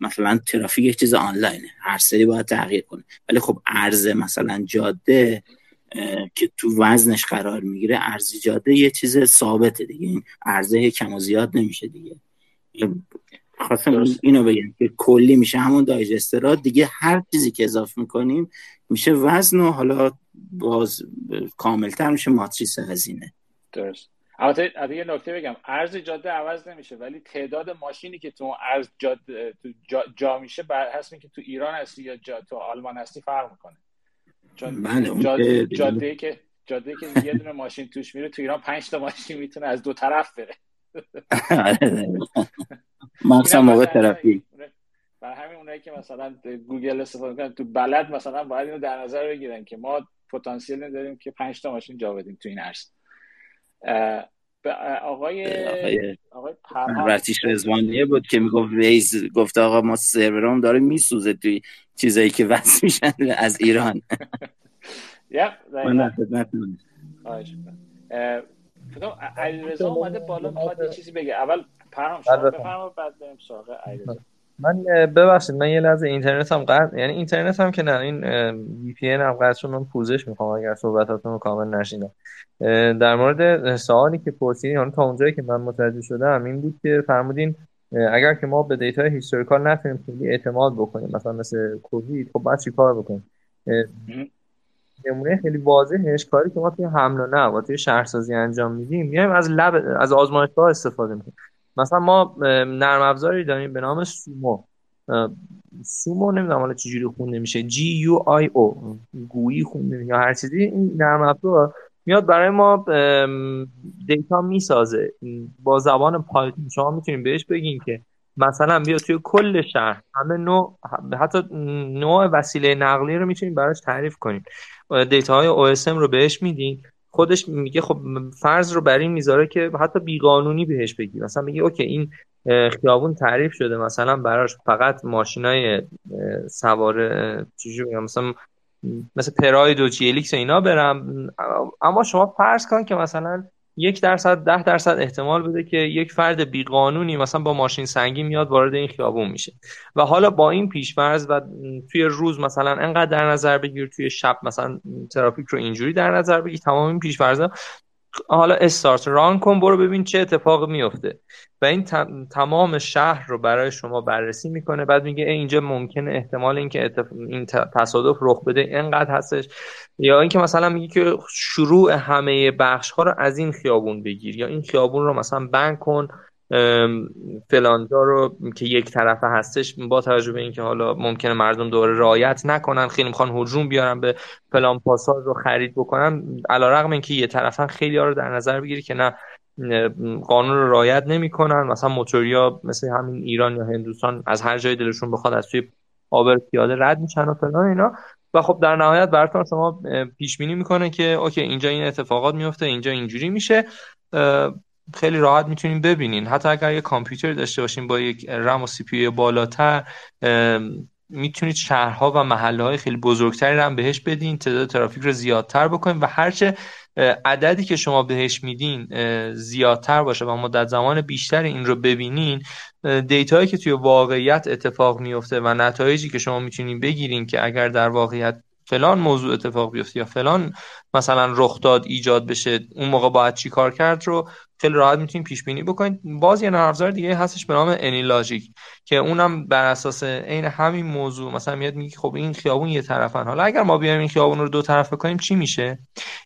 مثلا ترافیک یک چیز آنلاینه. هر سری باید تغییر کنه. ولی خب عرض مثلا جاده که تو وزنش قرار می‌گیره ارز جاده یه چیز ثابته دیگه. این عرضه کم و زیاد نمیشه دیگه. خواستم اینو بگم که کلی میشه همون دایجسترات. دیگه هر چیزی که اضافه می‌کنیم میشه وزن و حالا باز کاملتر میشه ماتریس هزینه. درست. البته یه نکته بگم. ارز جاده عوض نمیشه ولی تعداد ماشینی که تو ارز جاده تو جا, جا میشه بر حسب که تو ایران هستی یا جا تو آلمان هستی فرق می‌کنه. بله جاده, جاده که جاده که یه دونه ماشین توش میره تو ایران پنج تا ماشین می‌تونه از دو طرف بره. مخصوصا موقع ترافیک. برای همین اونایی که مثلا گوگل استفاده می‌کنن تو بلد مثلا باید اینو در نظر بگیرن که ما پتانسیل داریم که پنج تا ماشین جا بدیم تو این عرض. آقای آقای رتیش رزوانیه بود که می‌گفت ویز گفت آقا ما سرورام داره میسوزه توی چیزایی که وصل میشن از ایران. من علیرضا اومده بالا می‌خواد یه چیزی بگه. اول پرام شما بفرما بعد بریم سراغ علیرضا. من ببخشید من یه لحظه اینترنت هم قطع یعنی اینترنت هم که نه این وی پی هم قطع شد من پوزش می‌خوام اگر صحبتاتون رو کامل نشینم. در مورد سوالی که پرسیدین یعنی تا اونجایی که من متوجه شدم این بود که فرمودین اگر که ما به دیتا historical نتونیم خیلی اعتماد بکنیم مثلا مثل کووید خب باید چیکار بکنیم؟ نمونه خیلی واضحش کاری که ما توی حمل و نقل توی شهرسازی انجام میدیم میایم از lab از آزمایشگاه استفاده می‌کنیم. مثلا ما نرم افزاری داریم به نام SUMO. SUMO نمی‌دونم حالا چجوری خونده میشه. GUI او GUI خونده یا هر چیزی. این نرم افزار میاد برای ما دیتا می‌سازه. با زبان Python شما می‌تونیم بهش بگین که مثلا بیا توی کل شهر. همه نوع حتی نوع وسیله نقلیه رو می‌تونیم براش تعریف کنیم دیتا های OSM رو بهش میدین. خودش میگه خب فرض رو بر این می‌ذاره که حتی بیقانونی بهش بگی. مثلا میگه OK این خیابون تعریف شده مثلا براش فقط ماشینای سوار میگم مثلا مثل پراید و جیلیکس و اینا برم. اما شما فرض کن که مثلا یک درصد ده درصد احتمال بده که یک فرد بیقانونی مثلا با ماشین سنگی میاد وارد این خیابون میشه. و حالا با این پیشفرض و توی روز مثلا انقدر در نظر بگیر توی شب مثلا ترافیک رو اینجوری در نظر بگیر تمام این پیشفرض حالا استارت ران کن برو ببین چه اتفاق میفته. و این تمام شهر رو برای شما بررسی می‌کنه. بعد میگه اینجا ممکنه احتمال اینکه اتف... این تصادف رخ بده. اینقدر هستش. یا اینکه مثلا میگه که شروع همه بخش ها رو از این خیابون بگیر. یا این خیابون رو مثلا بند کن. فلانجا رو که یک طرفه هستش با توجه به اینکه حالا ممکنه مردم دوره رعایت نکنن خیلی می‌خوان هجوم بیارن به فلان پاساژ رو خرید بکنن علیرغم اینکه یه طرفن خیلی ها رو در نظر بگیری که نه قانون رو رعایت نمی‌کنن. مثلا موتوریا مثل همین ایران یا هندوستان از هر جای دلشون بخواد از توی عابر پیاده رد میشن و فلان اینا. و خب در نهایت براتون شما پیش بینی می‌کنه که OK اینجا این اتفاقات میفته اینجا اینجوری میشه. خیلی راحت می‌تونیم ببینین. حتی اگر یه کامپیوتر داشته باشین با یک رم و CPU بالاتر می‌تونید شهرها و محله های خیلی بزرگتری هم بهش بدین تعداد ترافیک رو زیادتر بکنین و هرچه عددی که شما بهش میدین زیادتر باشه و مدت زمان بیشتری این رو ببینین دیتایی که توی واقعیت اتفاق میفته و نتایجی که شما می‌تونین بگیرین که اگر در واقعیت فلان موضوع اتفاق بیفته یا فلان مثلا رخ داد ایجاد بشه اون موقع باید چی کار کرد رو خیلی راحت می‌تونید پیش بینی بکنید باز یه نرم دیگه هستش به نام انی لاجیک که اونم بر اساس عین همین موضوع مثلا میاد میگه خب این خیابون یه طرفن. حالا اگر ما بیایم این خیابون رو دو طرف کنیم چی میشه؟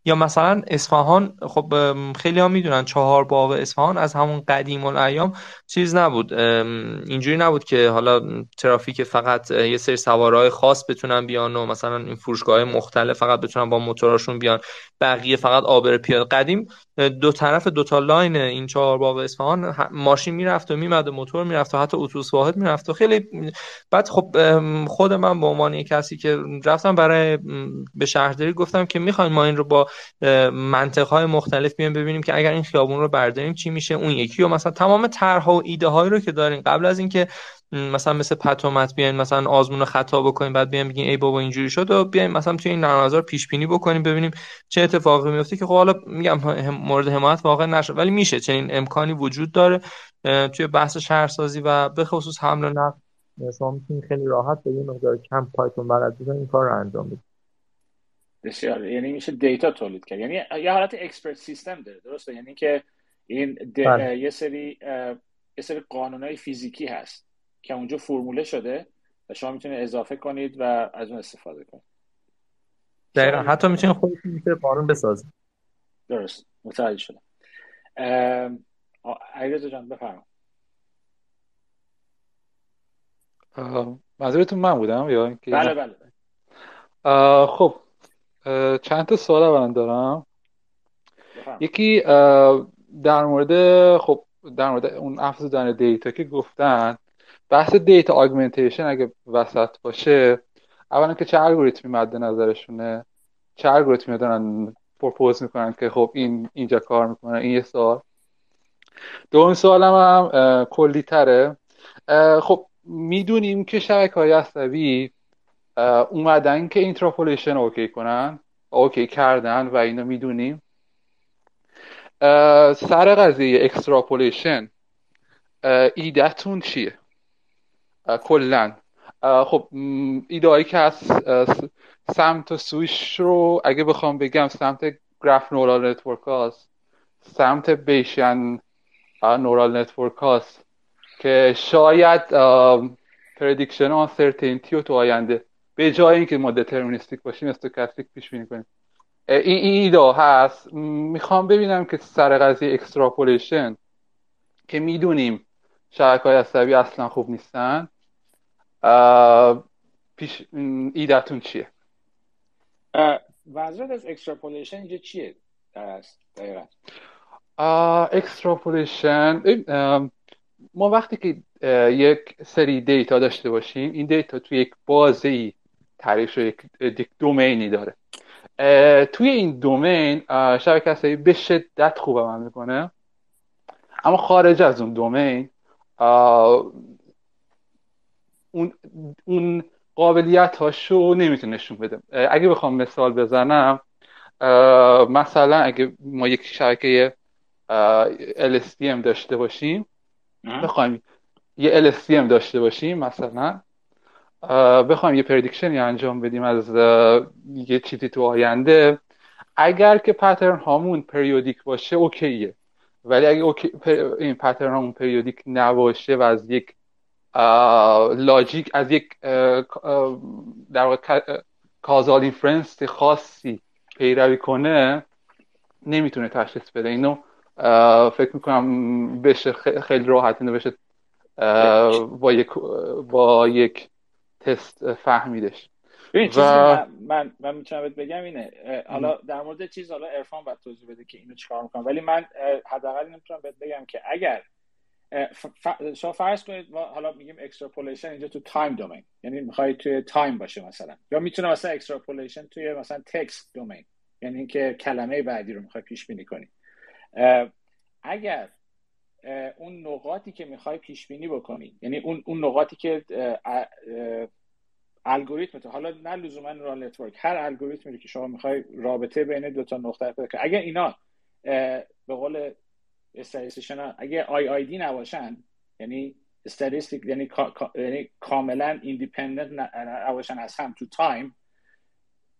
یا مثلا اصفهان خب خیلی ها می‌دونن چهار باغ اصفهان از همون قدیم الایام چیز نبود. اینجوری نبود که حالا ترافیک فقط یه سری سوارهای خاص بتونن بیان و مثلا این فروشگاه مختلف فقط بتونن با موتوراشون بیان. بقیه فقط عابر پیاده. قدیم دو طرف دو تا line این چهار باغ اصفهان ماشین می‌رفت و میمد و موتور می‌رفت و حتی اتوبوس واحد می‌رفت و خیلی بعد خب خود من به عنوان کسی که رفتم برای به شهرداری گفتم که می‌خوایم ما این رو با منطقه مختلف بیایم ببینیم که اگر این خیابون رو برداریم چی میشه اون یکی و مثلا تمام طرحها و ایده هایی رو که داریم. قبل از اینکه مثلا مثل پتومت بیاین مثلا آزمون خطا بکنیم بعد بیایم بگیم ای بابا اینجوری شد و بیایم مثلا توی این نرم پیش بینی بکنیم ببینیم چه اتفاقی میفته که خب حالا میگم مورد حمایت واقع نشه ولی میشه چنین امکانی وجود داره توی بحث شهرسازی و به خصوص حمل و نقل. شما می‌تونید خیلی راحت به یه مقدار کم Python بلد بودن این کار رو انجام بدید. بسیار یعنی میشه دیتا تولید کرد. یعنی یه حالت expert system داره درسته؟ یعنی که این بله. یه سری یه سری قانونهای فیزیکی هست. که اونجا فرموله شده و شما می‌تونید اضافه کنید و از اون استفاده کنید. دقیقا. حتی می‌تونید خودتون می‌تونه قانون بسازید درست. متوجه شدم. علیرضا جان بفرمایید منظورتون من بودم یا بله بله. خب. چند تا سوال اول دارم؟ یکی در مورد خب در مورد اون افزودن دیتا که گفتن بحث دیتا آگمنتیشن اگه وسط باشه اولا که چه الگوریتمی مد نظرشونه؟ چه الگوریتمی دارن propose می‌کنن که خب این اینجا کار می‌کنه این یه سوال. دوم سوالم هم کلی تره خب می‌دونیم که شبکه های عصبی اومدن که interpolation OK کنن OK کردن و اینو می‌دونیم. سر قضیه extrapolation ایدهتون چیه؟ کلا. خب ایده که از سمت سویش رو اگه بخوام بگم سمت graph neural network هاست سمت Bayesian neural network هاست که شاید prediction uncertainty و تو آینده به جای اینکه ما deterministic باشیم stochastic پیش بینی کنیم. این ایده هست. می‌خوام ببینم که سر قضیه extrapolation که می‌دونیم شبکه های عصبی اصلا خوب نیستن. پیش ایدتون چیه؟ وضعیت از extrapolation اینجا چیه؟ دقیقا. extrapolation ما وقتی که یک سری دیتا داشته باشیم این دیتا توی یک بازه ای تعریف شده یک domain ی داره. توی این domain شبکه عصبی به شدت خوب عمل می‌کنه. اما خارج از اون دومین اون اون قابلیت هاشو نمی‌تونه نشون بده. اگه بخوام مثال بزنم مثلا اگه ما یک شبکه LSTM داشته باشیم بخوایم یه LSTM داشته باشیم مثلا بخوایم یه پردیکشنی انجام بدیم از یه چیزی تو آینده اگر که pattern هامون periodic باشه OK ه. ولی اگه این pattern هامون periodic نباشه و از یک logic از یک در واقع causal inference خاصی پیروی کنه نمی‌تونه تشخیص بده. اینو فکر می‌کنم بشه خیلی راحت اینو بشه با یک با یک تست فهمیدش. و... من من می‌تونم بگم اینه حالا در مورد چیز حالا عرفان باید توضیح بده که اینو چیکار می‌کنم ولی من حداقل نمی‌تونم بهت بگم که اگر شما فرض کنید ما حالا میگیم extrapolation اینجا تو time domain یعنی می‌خوای توی time باشه مثلا. یا می‌تونه مثلا extrapolation توی مثلا text domain یعنی اینکه کلمه بعدی رو می‌خوای پیش بینی کنی اگر اون نقاطی که می‌خوای پیش بینی بکنی یعنی اون اون نقاطی که الگوریتم تو حالا نه لزوما neural network هر الگوریتمی که شما می‌خوای رابطه بین دو تا نقطه پیدا کنی اگر اینا به قول statistician اگه IID نباشن یعنی statistic یعنی, یعنی کاملا independent نباشن از هم تو time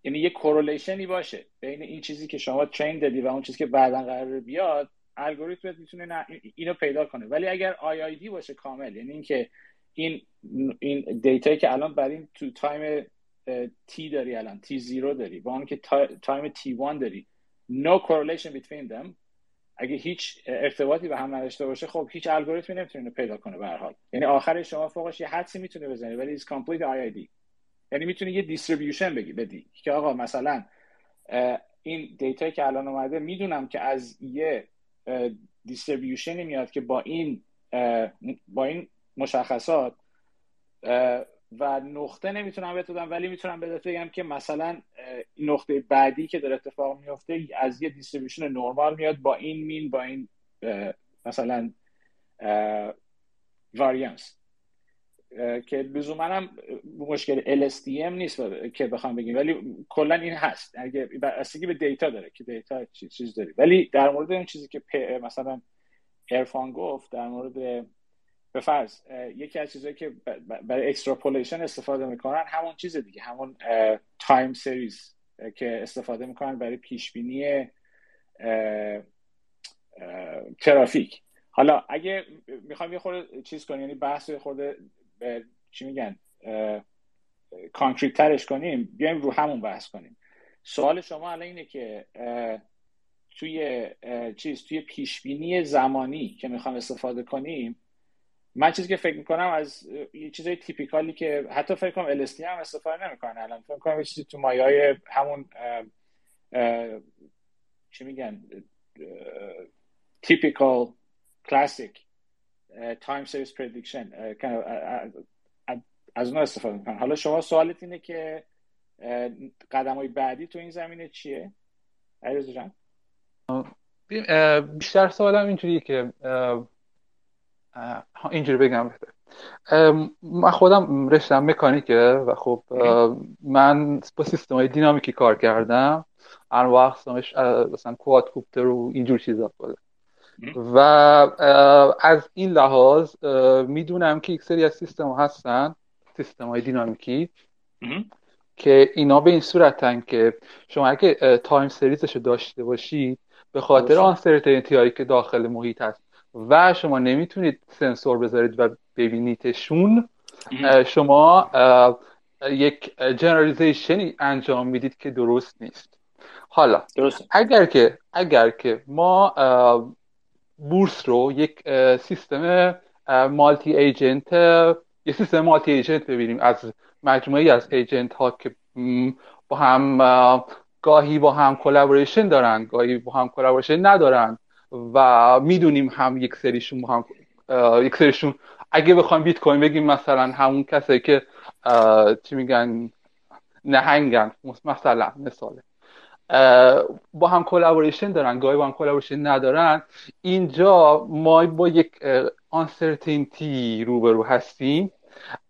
یعنی یه correlation ی باشه بین این چیزی که شما train دادی و اون چیزی که بعدا قرار بیاد الگوریتم می‌تونه اینو پیدا کنه. ولی اگر IID باشه کامل یعنی اینکه این این دیتایی که الان برای این تو time T داری الان T zero داری با اون که time T one داری. No correlation between them. اگه هیچ ارتباطی به هم نداشته باشه خب هیچ الگوریتمی نمی‌تونه پیدا کنه به هر حال. یعنی آخر شما فوقش یه حدسی می‌تونه بزنی ولی is complete IID یعنی می‌تونی یه distribution بگی بدی. که آقا مثلا این دیتا که الان اومده می‌دونم که از یه distribution ی میاد که با این با این مشخصات و نقطه نمی‌تونم بهت بدم ولی می‌تونم بهت بگم که مثلا نقطه بعدی که داره اتفاق میفته از یه distribution نرمال میاد با این mean با این مثلا واریانس که لزوما هم مشکل LSTM نیست که بخوام بگیم. ولی کلا این هست. اگه بستگی به دیتا داره که دیتا چیز, داری. ولی در مورد اون چیزی که مثلا عرفان گفت در مورد به فرض یکی از چیزهایی که برای extrapolation استفاده می‌کنن همون چیز دیگه همون time series که استفاده می‌کنن برای پیش بینی ترافیک. حالا اگه می‌خوایم یه خورده چیز کنیم یعنی بحث خورده چی میگن concrete ترش کنیم بیایم رو همون بحث کنیم. سوال شما الان اینه که توی چیز توی پیش بینی زمانی که می‌خوام استفاده کنیم من چیزی که فکر می‌کنم از یه چیزای تیپیکالی که حتی فکر کنم LSD هم استفاده نمی‌کنن. الان فکر کنم یه چیزی تو مایه های همون چی میگن؟ typical classic time series prediction از اون استفاده می‌کنن. حالا شما سوالت اینه که قدم های بعدی تو این زمینه چیه؟ علیرضا جان. بیشتر سوالم اینجوریه که اینجوری بگم. من خودم رشتم مکانیکه و خب من با سیستم های دینامیکی کار کردم. انواع اقسامش مثلا کواد کوپتر و اینجور چیزا بوده. و از این لحاظ می‌دونم که یک سری از سیستم هستن سیستم های دینامیکی که اینا به این صورتن که شما اگه time series ش رو داشته باشید به خاطر uncertainty هایی که داخل محیط هست و شما نمی‌تونید سنسور بذارید و ببینیدشون شما یک generalization ی انجام می‌دید که درست نیست. حالا درست. اگر که اگر که ما بورس رو یک سیستم multi-agent یه سیستم multi-agent ببینیم. از مجموعی از agent ها که با هم گاهی با هم collaboration دارن گاهی با هم collaboration ندارن. و می‌دونیم هم یک سریشون هم یک سریشون اگه بخوایم بیت کوین بگیم مثلا همون کسایی که چی میگن نهنگن مثلا مثاله. با هم collaboration دارن گاهی با هم collaboration ندارن. اینجا ما با یک uncertainty روبرو هستیم.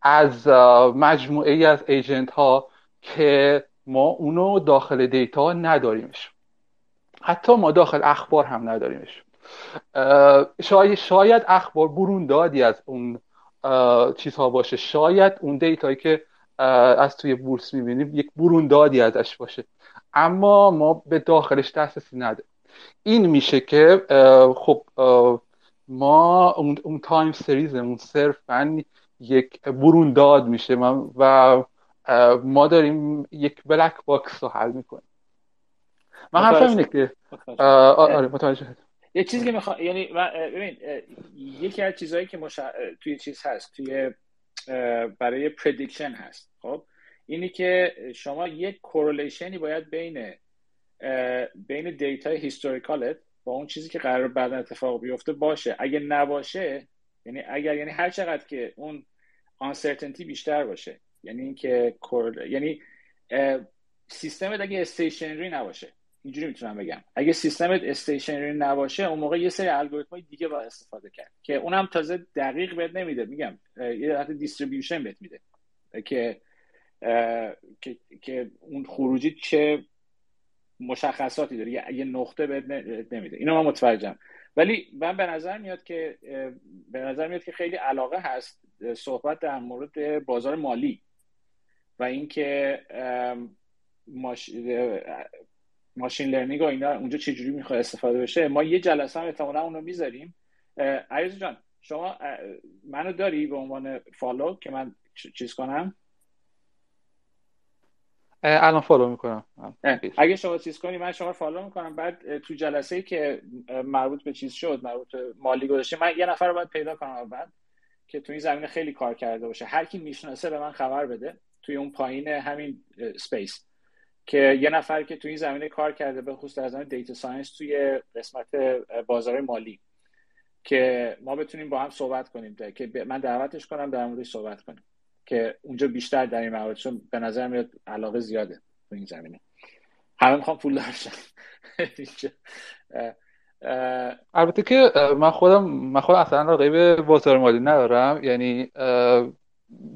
از مجموعه ای از agent ها که ما اونو داخل دیتا نداریمش. حتی ما داخل اخبار هم نداریمش. شاید, شاید اخبار برون دادی از اون چیزها باشه. شاید اون دیتایی که از توی بورس می‌بینیم یک برون دادی ازش باشه. اما ما به داخلش دسترسی نده این میشه که خب ما اون, اون time series مون صرفا یک برون داد میشه و ما داریم یک black box رو حل می‌کنیم. من حرفم اینه که آره متوجه یه چیزی که می‌خوام یعنی ببین یکی از چیزهایی که مش... توی چیز هست توی برای prediction هست خب؟ اینی که شما یک correlation ی باید بین بین data historical ت با اون چیزی که قرار بعدا اتفاق بیفته باشه. اگه نباشه یعنی اگر یعنی هر چقدر که اون uncertainty بیشتر باشه یعنی اینکه یعنی سیستمت اگه stationary نباشه اینجوری می‌تونم بگم. اگه سیستمت stationary نباشه اون موقع یه سری الگوریتم دیگه با استفاده کرد که اونم تازه دقیق بهت نمیده. میگم یه حالت distribution بهت میده. که که, که اون خروجی چه مشخصاتی داره. یه نقطه بهت نمیده. اینو من متوجهم. ولی من به نظر میاد که به نظر میاد که خیلی علاقه هست صحبت در مورد بازار مالی و اینکه. ماشین لرنینگ و اینا اونجا چجوری می‌خواد استفاده بشه؟ ما یه جلسه هم احتمالا اونو می‌ذاریم. علیرضا جان شما منو داری به عنوان follow که من چیز کنم؟ الان follow می‌کنم. اگه شما چیز کنی من شما follow می‌کنم. بعد تو جلسه ای که مربوط به چیز شد مربوط مالی گذاشته من یه نفر رو باید پیدا کنم اول که تو این زمینه خیلی کار کرده باشه. هر کی می‌شناسه به من خبر بده. توی اون پایین همین space که یه نفر که توی این زمینه کار کرده به خصوص زمینه data science توی قسمت بازار مالی که ما بتونیم با هم صحبت کنیم ده. که من دعوتش کنم در موردش صحبت کنیم که اونجا بیشتر در این موارد چون به نظر میاد علاقه زیاده تو این زمینه همه می‌خوام پول داشتن البته که من خودم من خودم اصلا رقیب بازار مالی ندارم یعنی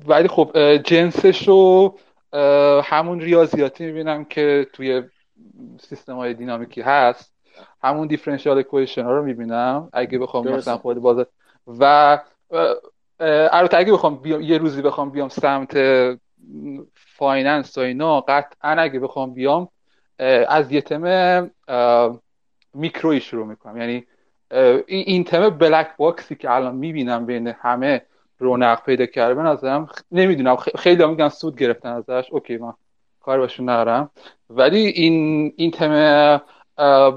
ولی خب جنسش رو همون ریاضیاتی می‌بینم که توی سیستم های دینامیکی هست. همون differential equation ها رو می‌بینم. اگه بخوام مثلا خود بازار و البته اگه بخوام بیام یه روزی بخوام بیام سمت finance و اینا قطعا اگه بخوام بیام از یه تم میکروی شروع می‌کنم. یعنی این تم black box ی که الان می‌بینم بین همه رونق پیدا کرده به نظرم نمی‌دونم. خیلی میگن سود گرفتن ازش. okay من کار باشون ندارم. ولی این این تم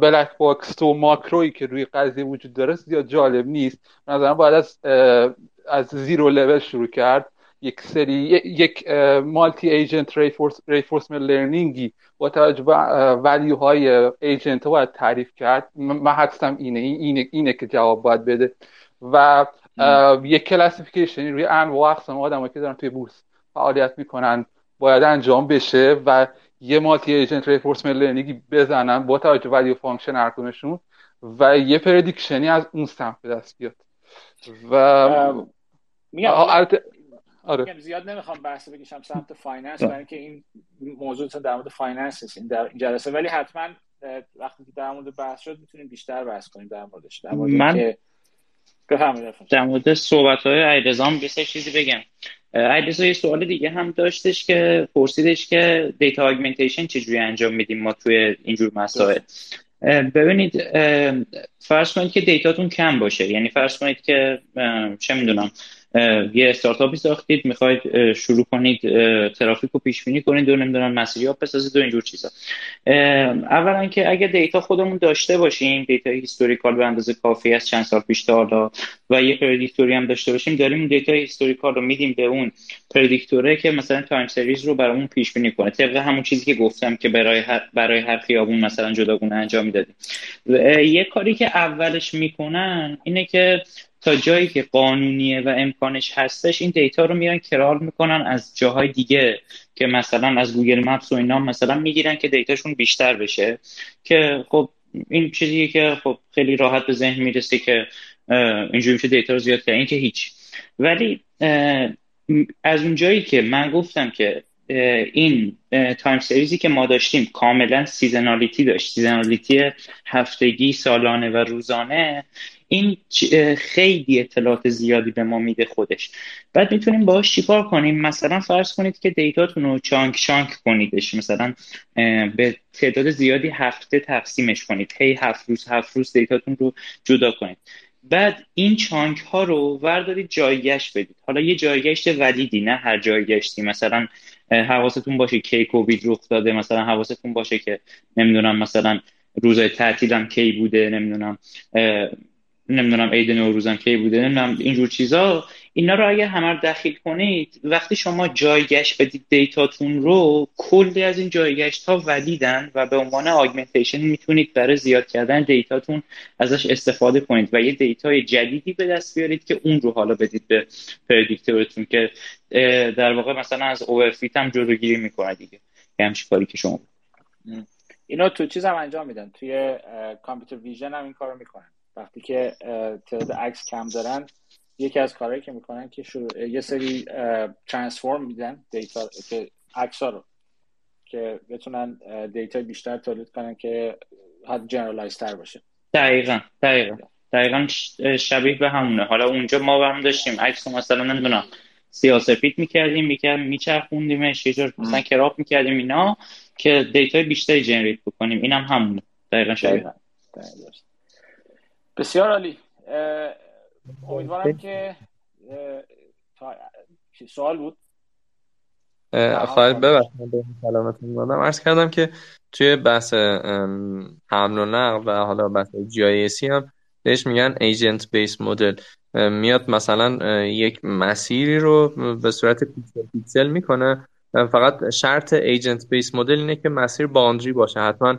black box و ماکرویی که روی قضیه وجود داره زیاد جالب نیست. به نظرم باید از از zero level شروع کرد. یک سری یک multi-agent reinforcement learning ی با توجه به value های agent رو باید تعریف کرد. من حدستم اینه. اینه اینه که جواب باید بده. و یک classification روی انواع اقسام آدمایی که دارن توی بورس فعالیت می‌کنن باید انجام بشه و یه multi-agent reinforcement learning ی بزنن با توجه value function هر و یه prediction ی از اون سمت به دست بیاد. و میگم آره. زیاد نمی‌خوام بحث بکشم سمت finance برای اینکه این موضوع در مورد finance هست این در این جلسه. ولی حتما وقتی که در مورد بحث شد می‌تونیم بیشتر بحث کنیم در موردش در مورد من که در مورد صحبت های علیرضام یه چیزی بگم. علیرضا یه سوال دیگه هم داشتش که پرسیدش که data augmentation چجوری انجام میدیم ما توی اینجور مسائل. ببینید فرض کنید که دیتاتون کم باشه. یعنی فرض کنید که چه می‌دونم یه استارتاپی ساختید می‌خواید شروع کنید ترافیک رو پیش بینی کنید و نمی‌دونم مسیریاب بسازید و اینجور چیزا. اولا که اگه دیتا خودمون داشته باشیم data historical به اندازه کافی از چند سال پیش تا حالا و یه predictor ی هم داشته باشیم داریم data historical رو میدیم به اون predictor ه که مثلا time series رو برامون پیش بینی کنه. طبق همون چیزی که گفتم که برای هر برای هر خیابون مثلا جداگونه انجام می‌دادیم. یه کاری که اولش می‌کنن اینه که تا جایی که قانونیه و امکانش هستش این data رو میرن crawl می‌کنن از جاهای دیگه که مثلا از Google Maps و اینا مثلا می‌گیرن که data شون بیشتر بشه. که خب این چیزیه که خب خیلی راحت به ذهن می‌رسه که اینجوری میشه data رو زیاد کرد. این که هیچ. ولی از اونجایی که من گفتم که این time series ی که ما داشتیم کاملا seasonality داشت. seasonality هفتگی سالانه و روزانه این خیلی اطلاعات زیادی به ما میده خودش. بعد می‌تونیم باهاش چیکار کنیم؟ مثلا فرض کنید که data تون رو chunk chunk کنیدش. مثلا به تعداد زیادی هفته تقسیمش کنید. هی هفت روز هفت روز data تون رو جدا کنید. بعد این chunk ها رو وردارید جایگشت بدید. حالا یه جایگشت valid ی نه هر جایگشتی. مثلا حواستون باشه کی کووید رخ داده مثلا حواستون باشه که نمی‌دونم مثلا روزای تعطیلم کی بوده نمی‌دونم نمی‌دونم عید نوروزم کی بوده نمی‌دونم اینجور چیزا. اینا رو اگر همه دخیل کنید وقتی شما جایگشت بدید data تون رو کلی از این جایگشت ها valid ن و به عنوان augmentation می‌تونید برای زیاد کردن data تون ازش استفاده کنید و یه data ی جدیدی به دست بیارید که اون رو حالا بدید به predictor تون که در واقع مثلا از overfit هم جلوگیری می‌کنه دیگه. یه کاری که شما اینا تو چیز هم انجام میدن. توی computer vision هم این کارو می‌کنن. وقتی که تعداد عکس کم دارن یکی از کارهایی که می‌کنن که یه سری transform میدن data که عکس رو که بتونن data بیشتر تولید کنن که حد generalize تر باشه. دقیقا دقیقا دقیقا شبیه به همونه. حالا اونجا ما هم داشتیم عکس مثلا نمی‌دونم سیاسفید می‌کردیم می‌کردیم میچرخوندیمش یه جور مثلا crop می‌کردیم اینا که data بیشتری generate بکنیم. اینم هم همونه. دقیقا شبیه. بسیار عالی. امیدوارم که سوال بود؟ خواهد ببخشید سلامتون دادم عرض کردم که توی بحث حمل و نقل و حالا بحث جی هم بهش میگن agent based model میاد مثلا یک مسیری رو به صورت pixel pixel می‌کنه. فقط شرط agent based model اینه که مسیر boundary باشه حتما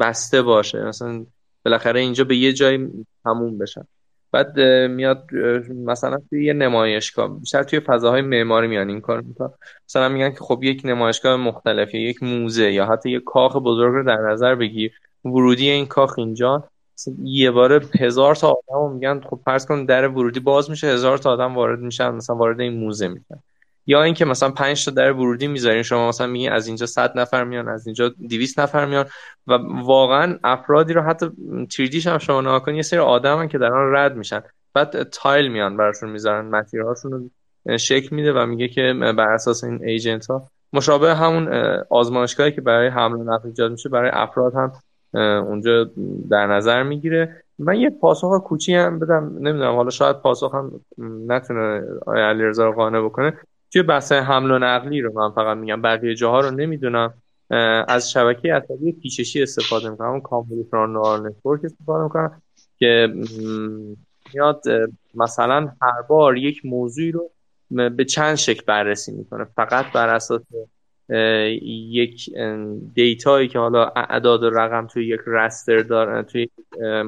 بسته باشه. مثلا بالاخره اینجا به یه جای تموم بشن. بعد میاد مثلا توی یه نمایشگاه بیشتر توی فضاهای معماری میان این کار می‌کنن. مثلا میگن که خب یک نمایشگاه مختلف یا یک موزه یا حتی یک کاخ بزرگ رو در نظر بگیر. ورودی این کاخ اینجا یه بار هزار تا آدم میگن خب فرض کن در ورودی باز میشه هزار تا آدم وارد میشن مثلا وارد این موزه میشن. یا اینکه مثلا 5 تا در ورودی می‌ذارین شما مثلا میگین از اینجا 100 نفر میان از اینجا 200 نفر میان و واقعا افرادی رو حتی تریدیش هم شما نگاه یه سری آدم که در آن رد میشن. بعد تایل میان براشون می‌ذارن مسیرهاشون رو شکل میده و میگه که بر اساس این ایجنت ها مشابه همون آزمایشگاهی که برای حمل و نقل ایجاد میشه برای افراد هم اونجا در نظر می‌گیره. من یه پاسخ کوچی هم بدم نمی‌دونم حالا شاید پاسخ هم نتونه آیا علیرضا رو قانع بکنه. توی بحث حمل و نقلی رو من فقط میگم بقیه جاها رو نمی‌دونم. از شبکه عصبی پیششی استفاده می‌کنم. اون convolutional neural network استفاده می‌کنم که میاد مثلا هر بار یک موضوعی رو به چند شکل بررسی می‌کنه. فقط بر اساس یک data یی که حالا اعداد و رقم توی یک raster داره توی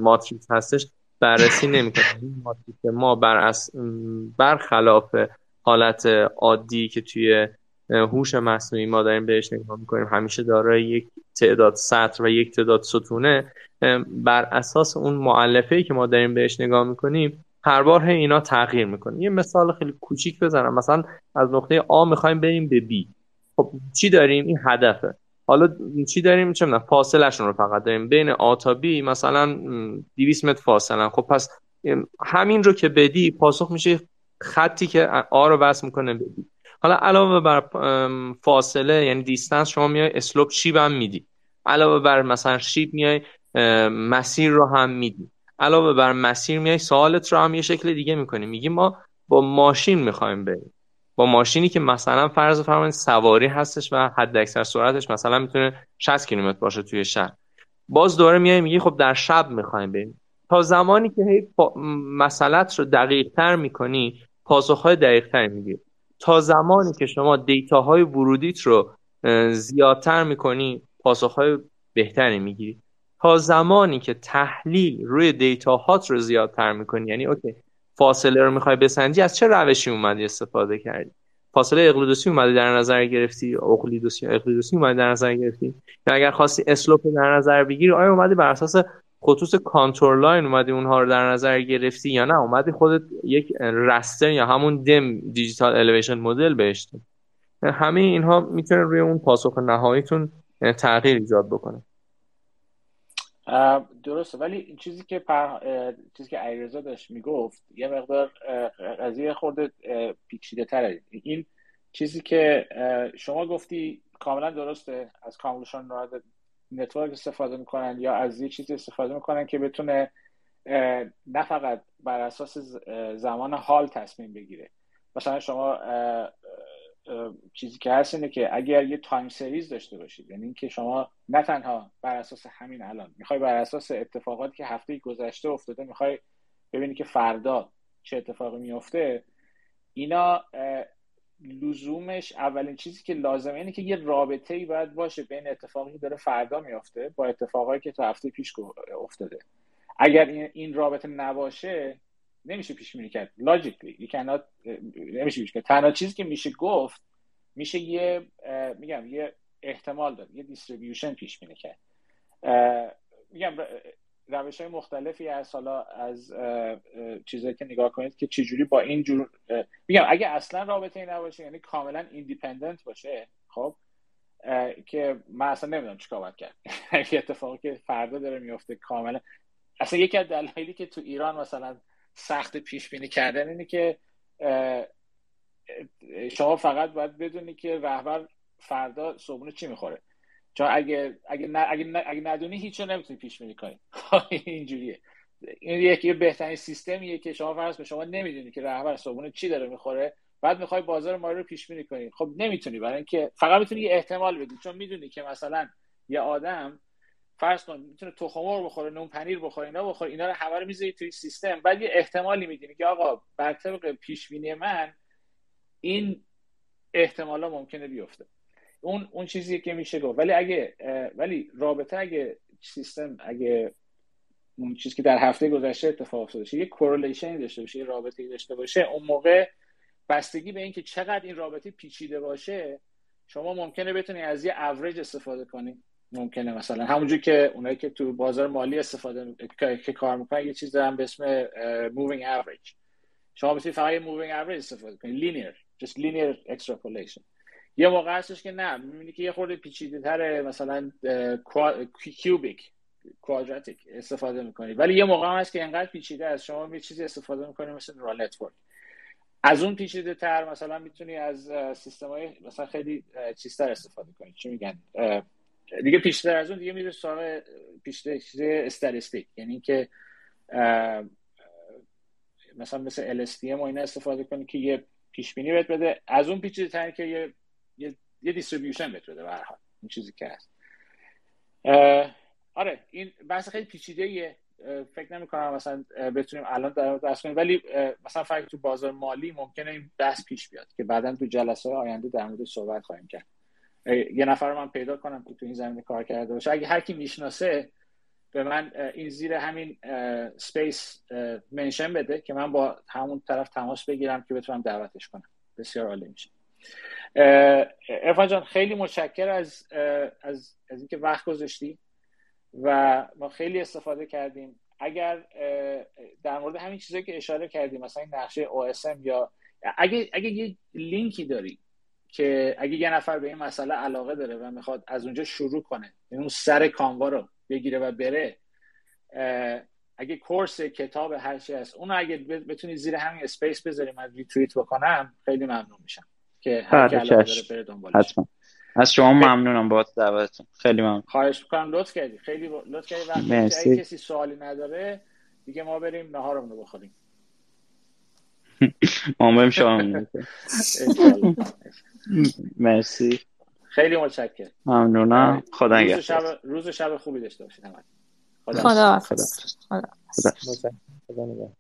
matrix هستش بررسی نمی‌کنه. این matrix ما بر برخلاف حالت عادی که توی هوش مصنوعی ما داریم بهش نگاه می‌کنیم همیشه دارای یک تعداد سطر و یک تعداد ستونه. بر اساس اون معلفه که ما داریم بهش نگاه می‌کنیم هر بار اینا تغییر می‌کنه. یه مثال خیلی کوچیک بزنم. مثلا از نقطه آ می‌خوایم بریم به بی. خب چی داریم؟ این هدفه. حالا چی داریم؟ چه می‌دونم فاصلهشون رو فقط داریم. بین آ تا بی مثلا 200 متر فاصله خب پس همین رو که بدی پاسخ میشه خطی که A رو وصل می‌کنه به B حالا علاوه بر فاصله یعنی distance شما میای slope شیب هم میدی. علاوه بر مثلا شیب میای مسیر رو هم میدی. علاوه بر مسیر میای سوالت رو هم یه شکل دیگه می‌کنی. میگی ما با ماشین می‌خوایم بریم. با ماشینی که مثلا فرض فرمایید سواری هستش و حد اکثر سرعتش مثلا می‌تونه 60 کیلومتر باشه توی شهر. باز دوره میای میگی خب در شب می‌خوایم بریم. تا زمانی که هی مسئلت رو دقیق تر می‌کنی پاسخهای دقیق تر می‌گیری تا زمانی که شما دیتاهای ورودیت رو زیادتر می‌کنی پاسخهای بهتری می‌گیری. تا زمانی که تحلیل روی دیتاهات رو زیادتر می‌کنی یعنی اوکی فاصله رو می‌خوای بسنجی از چه روشی اومدی استفاده کردی؟ فاصله اقلیدوسی اومدی در نظر گرفتی؟ اقلیدوسی اقلیدوسی اومدی در نظر گرفتی؟ یا اگر خواستی slope در نظر بگیری آیا اومدی بر اساس خطوط contour line اومدی اونها رو در نظر گرفتی یا نه؟ اومدی خودت یک raster یا همون DEM digital elevation model بهش همه اینها می‌تونه روی اون پاسخ نهاییتون تغییر ایجاد بکنه. درسته. ولی این چیزی که پر... چیزی که علیرضا داشت می‌گفت یه مقدار قضیه خورده پیچیده تره. این چیزی که شما گفتی کاملا درسته. از convolution network استفاده می‌کنن یا از یه چیزی استفاده می‌کنن که بتونه نه فقط بر اساس زمان حال تصمیم بگیره. مثلا شما چیزی که هست اینه که اگر یه time series داشته باشید یعنی اینکه شما نه تنها بر اساس همین الان می‌خوای بر اساس اتفاقاتی که هفته گذشته افتاده می‌خوای ببینی که فردا چه اتفاقی میفته اینا لزومش اولین چیزی که لازمه اینه که یه رابطه ای باید باشه بین اتفاقی که داره فردا میفته با اتفاقایی که تو هفته پیش افتاده. اگر این رابطه نباشه نمیشه پیش بینی کرد لاجیکلی نمیشه پیش تنها چیزی که میشه گفت میشه یه میگم یه احتمال داد یه دیستریبیوشن پیش بینی کرد میگم روش های مختلفی از حالا از چیزایی که نگاه کنید که چجوری با این جور میگم اگه اصلا رابطه ای نباشه یعنی کاملا ایندیپندنت باشه خب که من اصلا نمی‌دونم چیکار باید کرد. یه اتفاقی که فردا داره میفته کاملا. اصلا یکی از دلایلی که تو ایران مثلا سخت پیش بینی کردن اینه که شما فقط باید بدونی که رهبر فردا صبحونه چی می‌خوره. چون اگه اگه نه اگه, اگه ندونی هیچ نمی‌تونی پیش بینی کنی. اینجوریه. این یکی بهترین سیستمیه که شما فرض به شما نمی‌دونی که رهبر صبحونه چی داره می‌خوره بعد می‌خوای بازار ما رو پیش بینی کنی. خب نمی‌تونی برای اینکه فقط می‌تونی یه احتمال بدی. چون می‌دونی که مثلا یه آدم فرض کن می‌تونه تخم مرغ بخوره نون پنیر بخوره اینا بخوره اینا رو همه رو می‌ذاری توی سیستم. بعد یه احتمالی می‌دونی که آقا بر طبق پیش بینی من این احتمالا ممکنه بیفته. اون اون چیزی که میشه گفت. ولی اگه ولی رابطه اگه سیستم اگه اون چیزی که در هفته گذشته اتفاق افتاده یه کورلیشنی داشته باشه یه رابطه داشته باشه اون موقع بستگی به اینکه چقدر این رابطه پیچیده باشه شما ممکنه بتونی از یه اوریج استفاده کنی. ممکنه مثلا همونجور که اونایی که تو بازار مالی استفاده که کار می‌کنن یه چیز دارن به اسم moving average. شما بتونید فقط یه moving average استفاده کنید linear just linear extrapolation. یه موقع هستش که نه. می‌بینی که یه خورده پیچیده تره مثلا cubic quadratic استفاده می‌کنی. ولی یه موقع هم هست که انقدر پیچیده از شما یه چیزی استفاده می‌کنی مثل neural network از اون پیچیده تر مثلا می‌تونی از سیستم های مثلا خیلی چیزتر استفاده کنی. چی میگن؟ دیگه پیشتر از اون دیگه میره سراغ پیشتر استاتستیک. یعنی که مثلا مثل LSTM و اینا استفاده کنی که یه پیش بینی بهت بده. از اون پیچیده تر که یه یه, دیستریبیوشن بهت بده به هر این چیزی که هست. آره این بحث خیلی پیچیده ایه فکر نمی کنم مثلا بتونیم الان در دست کنیم. ولی مثلا فکر تو بازار مالی ممکنه این بحث پیش بیاد که بعدا تو جلسه آینده در مورد صحبت خواهیم کرد. یه نفر رو من پیدا کنم که تو این زمینه کار کرده باشه. اگه هر کی می‌شناسه به من این زیر همین سپیس منشن بده که من با همون طرف تماس بگیرم که بتونم دعوتش کنم. بسیار عالی میشه. ارفان جان خیلی متشکر از از از اینکه وقت گذاشتی و ما خیلی استفاده کردیم. اگر در مورد همین چیزایی که اشاره کردیم مثلا این نقشه OSM یا اگه اگه یه لینکی داری که اگه یه نفر به این مسئله علاقه داره و می‌خواد از اونجا شروع کنه یعنی اون سر کانوا رو بگیره و بره اگه course کتاب هر چی هست اون اگه بتونی زیر همین space بذاری من ریتوییت بکنم خیلی ممنون میشم. که هر کی علاقه داره بره دنبالش. حتما. از شما ممنونم با دعوتتون. خیلی ممنون. خواهش می‌کنم. لطف کردی. خیلی لطف کردی. وقتی مرسی. کسی سوالی نداره دیگه ما بریم نهارمون رو بخوریم. ما بریم شما. مرسی. خیلی متشکرم. ممنونم. خدا روز و نگهدار. شب روز و شب خوبی داشته باشید خدا خدا خدا خدا خدا خدا نگهدار.